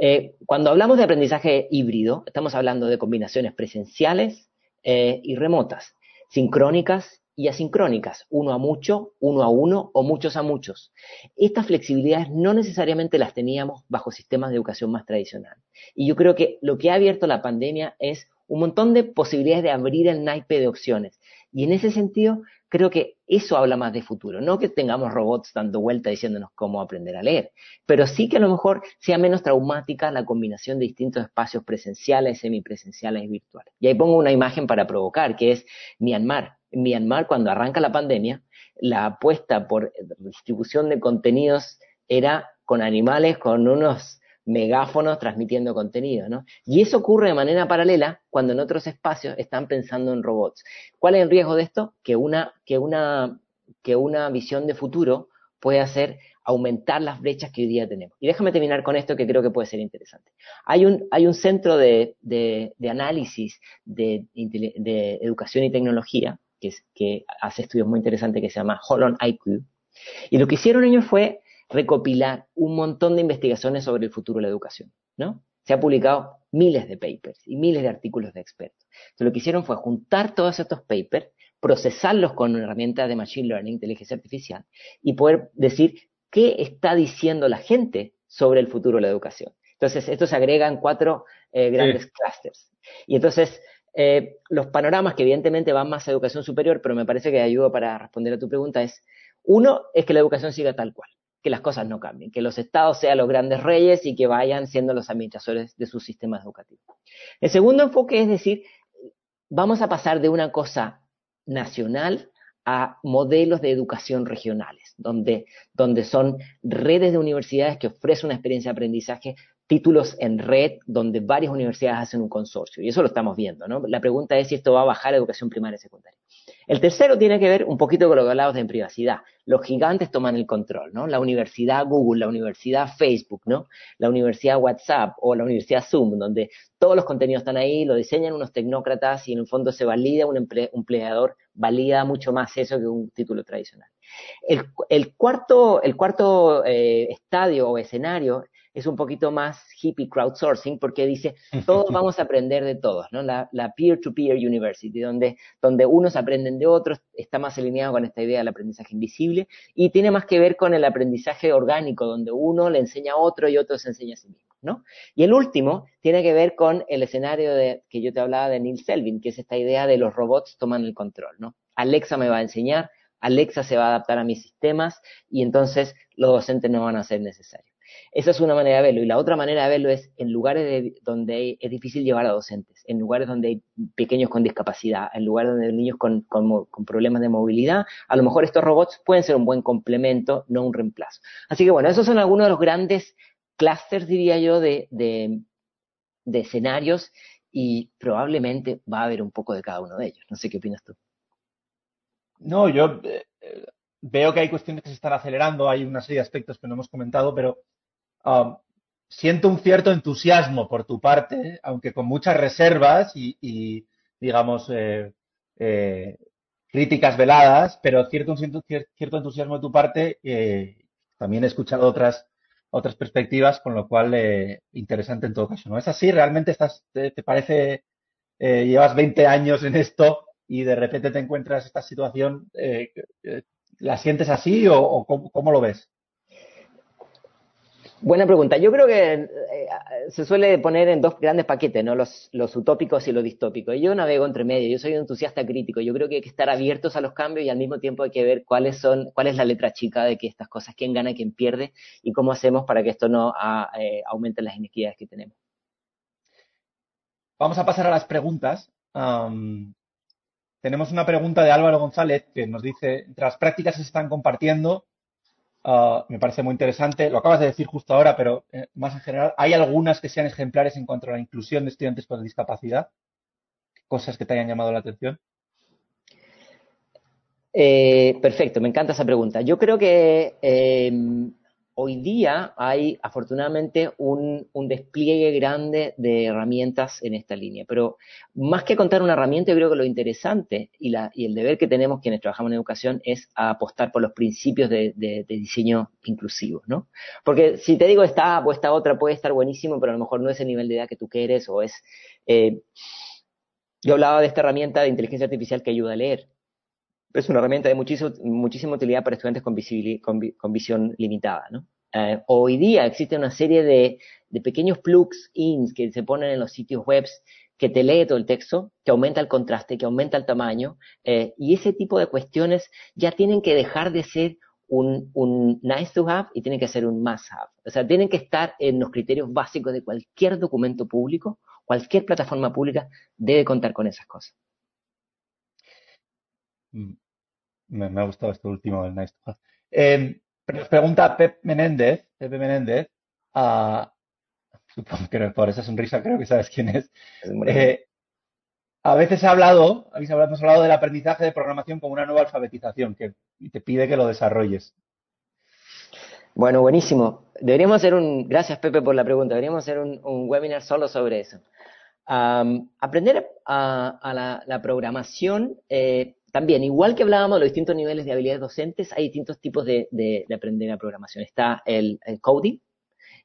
eh, cuando hablamos de aprendizaje híbrido, estamos hablando de combinaciones presenciales eh, y remotas, sincrónicas y asincrónicas, uno a mucho, uno a uno o muchos a muchos. Estas flexibilidades no necesariamente las teníamos bajo sistemas de educación más tradicionales. Y yo creo que lo que ha abierto la pandemia es un montón de posibilidades de abrir el naipe de opciones. Y en ese sentido, creo que eso habla más de futuro. No que tengamos robots dando vuelta diciéndonos cómo aprender a leer, pero sí que a lo mejor sea menos traumática la combinación de distintos espacios presenciales, semipresenciales y virtuales. Y ahí pongo una imagen para provocar, que es Myanmar. Myanmar, cuando arranca la pandemia, la apuesta por distribución de contenidos era con animales, con unos megáfonos transmitiendo contenido, ¿no? Y eso ocurre de manera paralela cuando en otros espacios están pensando en robots. ¿Cuál es el riesgo de esto? Que una, que una, que una visión de futuro puede hacer aumentar las brechas que hoy día tenemos. Y déjame terminar con esto que creo que puede ser interesante. Hay un, hay un centro de, de, análisis de, de, educación y tecnología que, que hace estudios muy interesantes que se llama Holon IQ. Y lo que hicieron ellos fue recopilar un montón de investigaciones sobre el futuro de la educación, ¿no? Se ha publicado miles de papers y miles de artículos de expertos. Entonces, lo que hicieron fue juntar todos estos papers, procesarlos con herramientas de Machine Learning, inteligencia artificial, y poder decir qué está diciendo la gente sobre el futuro de la educación. Entonces, esto se agrega en cuatro eh, grandes clusters. Y entonces, eh, los panoramas que evidentemente van más a educación superior, pero me parece que ayuda para responder a tu pregunta, es, uno, es que la educación siga tal cual, que las cosas no cambien, que los estados sean los grandes reyes y que vayan siendo los administradores de sus sistemas educativos. El segundo enfoque es decir, vamos a pasar de una cosa nacional a modelos de educación regionales, donde, donde son redes de universidades que ofrecen una experiencia de aprendizaje, títulos en red, donde varias universidades hacen un consorcio. Y eso lo estamos viendo, ¿no? La pregunta es si esto va a bajar a educación primaria y secundaria. El tercero tiene que ver un poquito con lo que hablábamos de privacidad. Los gigantes toman el control, ¿no? La universidad Google, la universidad Facebook, ¿no? La universidad WhatsApp o la universidad Zoom, donde todos los contenidos están ahí, lo diseñan unos tecnócratas y en el fondo se valida un empleador, valida mucho más eso que un título tradicional. El, cuarto, el cuarto eh, estadio o escenario es un poquito más hippie crowdsourcing porque dice, todos vamos a aprender de todos, ¿no? La, peer-to-peer university, donde, donde unos aprenden de otros, está más alineado con esta idea del aprendizaje invisible y tiene más que ver con el aprendizaje orgánico, donde uno le enseña a otro y otro se enseña a sí mismo, ¿no? Y el último tiene que ver con el escenario de, que yo te hablaba de Neil Selvin, que es esta idea de los robots toman el control, ¿no? Alexa me va a enseñar, Alexa se va a adaptar a mis sistemas y entonces los docentes no van a ser necesarios. Esa es una manera de verlo. Y la otra manera de verlo es en lugares donde es difícil llevar a docentes, en lugares donde hay pequeños con discapacidad, en lugares donde hay niños con, problemas de movilidad, a lo mejor estos robots pueden ser un buen complemento, no un reemplazo. Así que bueno, esos son algunos de los grandes clusters, diría yo, de, de, escenarios y probablemente va a haber un poco de cada uno de ellos. No sé qué opinas tú. No, yo eh, veo que hay cuestiones que se están acelerando, hay una serie de aspectos que no hemos comentado, pero um, siento un cierto entusiasmo por tu parte, aunque con muchas reservas y, digamos, eh, eh, críticas veladas, pero cierto, cierto entusiasmo de tu parte. Eh, también he escuchado otras, otras perspectivas, con lo cual interesante en todo caso. ¿No es así? ¿Realmente estás, te, te parece, llevas 20 años en esto y de repente te encuentras esta situación? ¿La sientes así o, cómo, lo ves? Buena pregunta. Yo creo que eh, se suele poner en dos grandes paquetes, ¿no? Los, utópicos y los distópicos. Y yo navego entre medio. Yo soy un entusiasta crítico. Yo creo que hay que estar abiertos a los cambios y al mismo tiempo hay que ver cuáles son, cuál es la letra chica de que estas cosas, quién gana, quién pierde y cómo hacemos para que esto no ah, eh, aumente las inequidades que tenemos. Vamos a pasar a las preguntas. Tenemos una pregunta de Álvaro González que nos dice, entre las prácticas se están compartiendo, ah, me parece muy interesante, lo acabas de decir justo ahora, pero eh, más en general, ¿hay algunas que sean ejemplares en cuanto a la inclusión de estudiantes con discapacidad? ¿Cosas que te hayan llamado la atención? Eh, perfecto, me encanta esa pregunta. Yo creo que eh, hoy día hay afortunadamente un, despliegue grande de herramientas en esta línea, pero más que contar una herramienta, yo creo que lo interesante y, el deber que tenemos quienes trabajamos en educación es apostar por los principios de, diseño inclusivo, ¿no? Porque si te digo esta o esta otra puede estar buenísimo, pero a lo mejor no es el nivel de edad que tú quieres o es... Eh, yo hablaba de esta herramienta de inteligencia artificial que ayuda a leer es una herramienta de muchísima utilidad para estudiantes con, visión limitada. ¿no? Eh, hoy día existe una serie de, pequeños plugins que se ponen en los sitios web que te lee todo el texto, que aumenta el contraste, que aumenta el tamaño, eh, y ese tipo de cuestiones ya tienen que dejar de ser un, un, nice to have y tienen que ser un must have. O sea, tienen que estar en los criterios básicos de cualquier documento público, cualquier plataforma pública debe contar con esas cosas. Me, ha gustado este último, el nice to em, pregunta Pep Menéndez, Pepe Menéndez, supongo que por esa sonrisa creo que sabes quién es. Eh, a veces ha hablado, habéis hablado, hemos hablado del aprendizaje de programación como una nueva alfabetización que te pide que lo desarrolles. Bueno, buenísimo. Deberíamos hacer un, gracias Pepe por la pregunta, deberíamos hacer un, webinar solo sobre eso. aprender a, la, programación eh, también, igual que hablábamos de los distintos niveles de habilidades docentes, hay distintos tipos de, aprender a programación. Está el, coding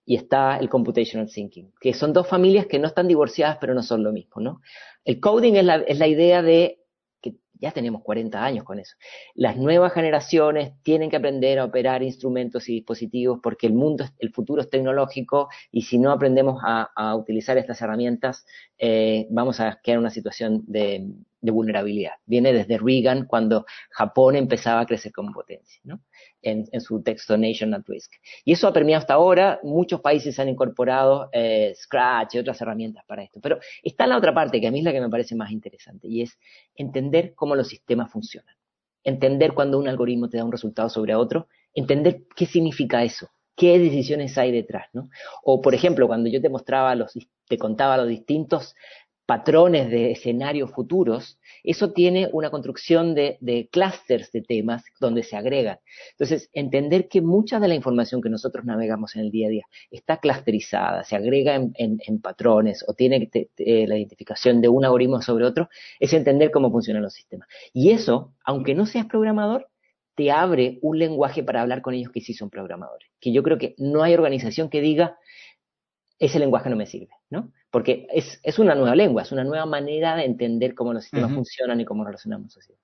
y está el computational thinking, que son dos familias que no están divorciadas, pero no son lo mismo. El coding es la, idea de que Ya tenemos 40 años con eso. Las nuevas generaciones tienen que aprender a operar instrumentos y dispositivos porque el mundo, el futuro es tecnológico y si no aprendemos a, utilizar estas herramientas, eh, vamos a quedar en una situación de, de vulnerabilidad. Viene desde Reagan cuando Japón empezaba a crecer como potencia, ¿no? en, su texto Nation at Risk. Y eso ha permeado hasta ahora, muchos países han incorporado eh, Scratch y otras herramientas para esto. Pero está la otra parte que a mí es la que me parece más interesante y es entender cómo los sistemas funcionan. Entender cuando un algoritmo te da un resultado sobre otro, entender qué significa eso, qué decisiones hay detrás, ¿no? O, por ejemplo, cuando yo te mostraba los, te contaba los distintos patrones de escenarios futuros, eso tiene una construcción de, de clústeres de temas donde se agregan. Entonces, entender que mucha de la información que nosotros navegamos en el día a día está clusterizada, se agrega en, patrones o tiene la identificación de un algoritmo sobre otro, es entender cómo funcionan los sistemas. Y eso, aunque no seas programador, te abre un lenguaje para hablar con ellos que sí son programadores. Que yo creo que no hay organización que diga, ese lenguaje no me sirve, ¿no? Porque es, es una nueva lengua, es una nueva manera de entender cómo los sistemas funcionan y cómo relacionamos así.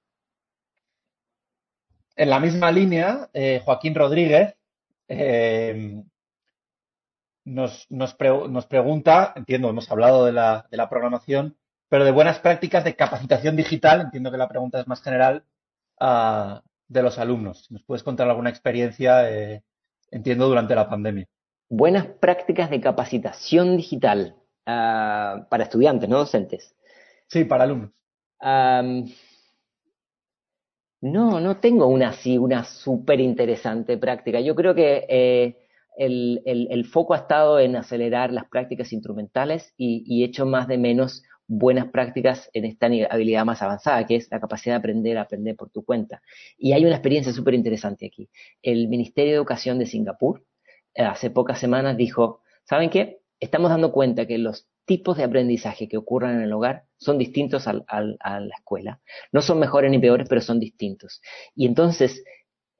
En la misma línea, eh, Joaquín Rodríguez eh, nos, nos, pregunta, entiendo, hemos hablado de la, de la, programación, pero de buenas prácticas de capacitación digital, entiendo que la pregunta es más general, uh, de los alumnos. ¿Nos puedes contar alguna experiencia, eh, entiendo, durante la pandemia? Buenas prácticas de capacitación digital. Ah, para estudiantes, no docentes. Sí, para alumnos. no, no tengo una así, una súper interesante práctica. Yo creo que eh, el, foco ha estado en acelerar las prácticas instrumentales y, y hecho más de menos buenas prácticas en esta habilidad más avanzada, que es la capacidad de aprender a aprender por tu cuenta. Y hay una experiencia súper interesante aquí. El Ministerio de Educación de Singapur hace pocas semanas dijo, ¿saben qué? estamos dando cuenta que los tipos de aprendizaje que ocurran en el hogar son distintos a la escuela. No son mejores ni peores, pero son distintos. Y entonces,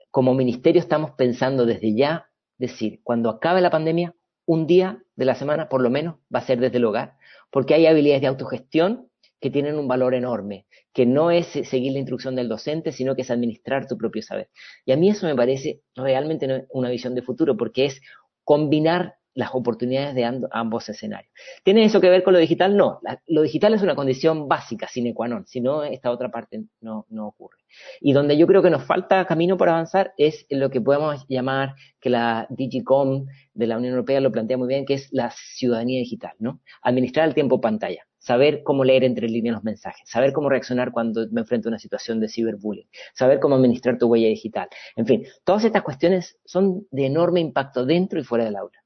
como ministerio estamos pensando desde ya, decir, cuando acabe la pandemia, un día de la semana por lo menos va a ser desde el hogar, porque hay habilidades de autogestión que tienen un valor enorme, que no es seguir la instrucción del docente, sino que es administrar tu propio saber. Y a mí eso me parece realmente una visión de futuro, porque es combinar las oportunidades de ambos escenarios. ¿Tiene eso que ver con lo digital? No, lo digital es una condición básica, sine qua non, si no, esta otra parte no, no ocurre. Y donde yo creo que nos falta camino por avanzar es lo que podemos llamar, que la Digicom de la Unión Europea lo plantea muy bien, que es la ciudadanía digital, ¿no? Administrar el tiempo pantalla, saber cómo leer entre líneas los mensajes, saber cómo reaccionar cuando me enfrento a una situación de ciberbullying, saber cómo administrar tu huella digital. En fin, todas estas cuestiones son de enorme impacto dentro y fuera del aula.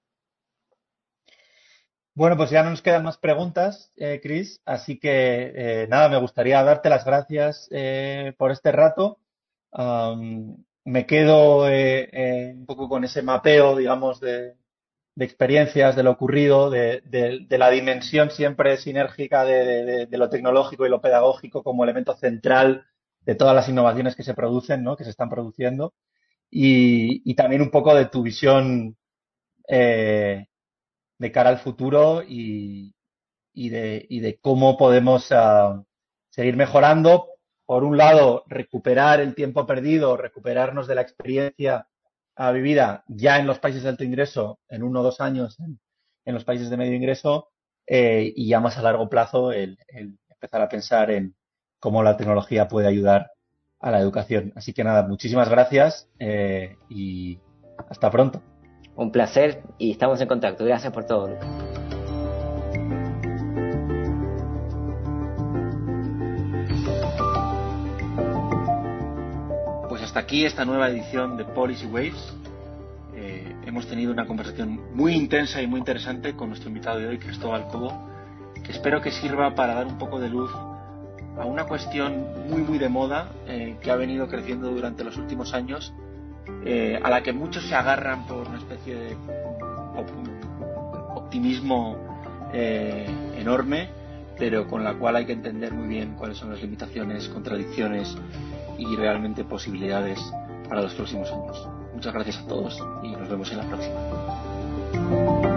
Bueno, pues ya no nos quedan más preguntas, eh, Chris, así que eh, nada, me gustaría darte las gracias eh, por este rato. me quedo eh, un poco con ese mapeo, digamos, de, experiencias, de lo ocurrido, de, la dimensión siempre sinérgica de, lo tecnológico y lo pedagógico como elemento central de todas las innovaciones que se producen, ¿no? que se están produciendo, y, y también un poco de tu visión eh, de cara al futuro y, y, de, y de, cómo podemos ah, seguir mejorando. Por un lado, recuperar el tiempo perdido, recuperarnos de la experiencia ah, vivida ya en los países de alto ingreso, en uno o dos años en, los países de medio ingreso, eh, y ya más a largo plazo el, empezar a pensar en cómo la tecnología puede ayudar a la educación. Así que nada, muchísimas gracias eh, y hasta pronto. Un placer y estamos en contacto. Gracias por todo, hasta aquí esta nueva edición de Policy Waves. Eh, hemos tenido una conversación muy intensa y muy interesante con nuestro invitado de hoy, Cristóbal Cobo, que espero que sirva para dar un poco de luz a una cuestión muy muy de moda eh, que ha venido creciendo durante los últimos años eh, a la que muchos se agarran por una especie de optimismo eh, enorme, pero con la cual hay que entender muy bien cuáles son las limitaciones, contradicciones y realmente posibilidades para los próximos años. Muchas gracias a todos y nos vemos en la próxima.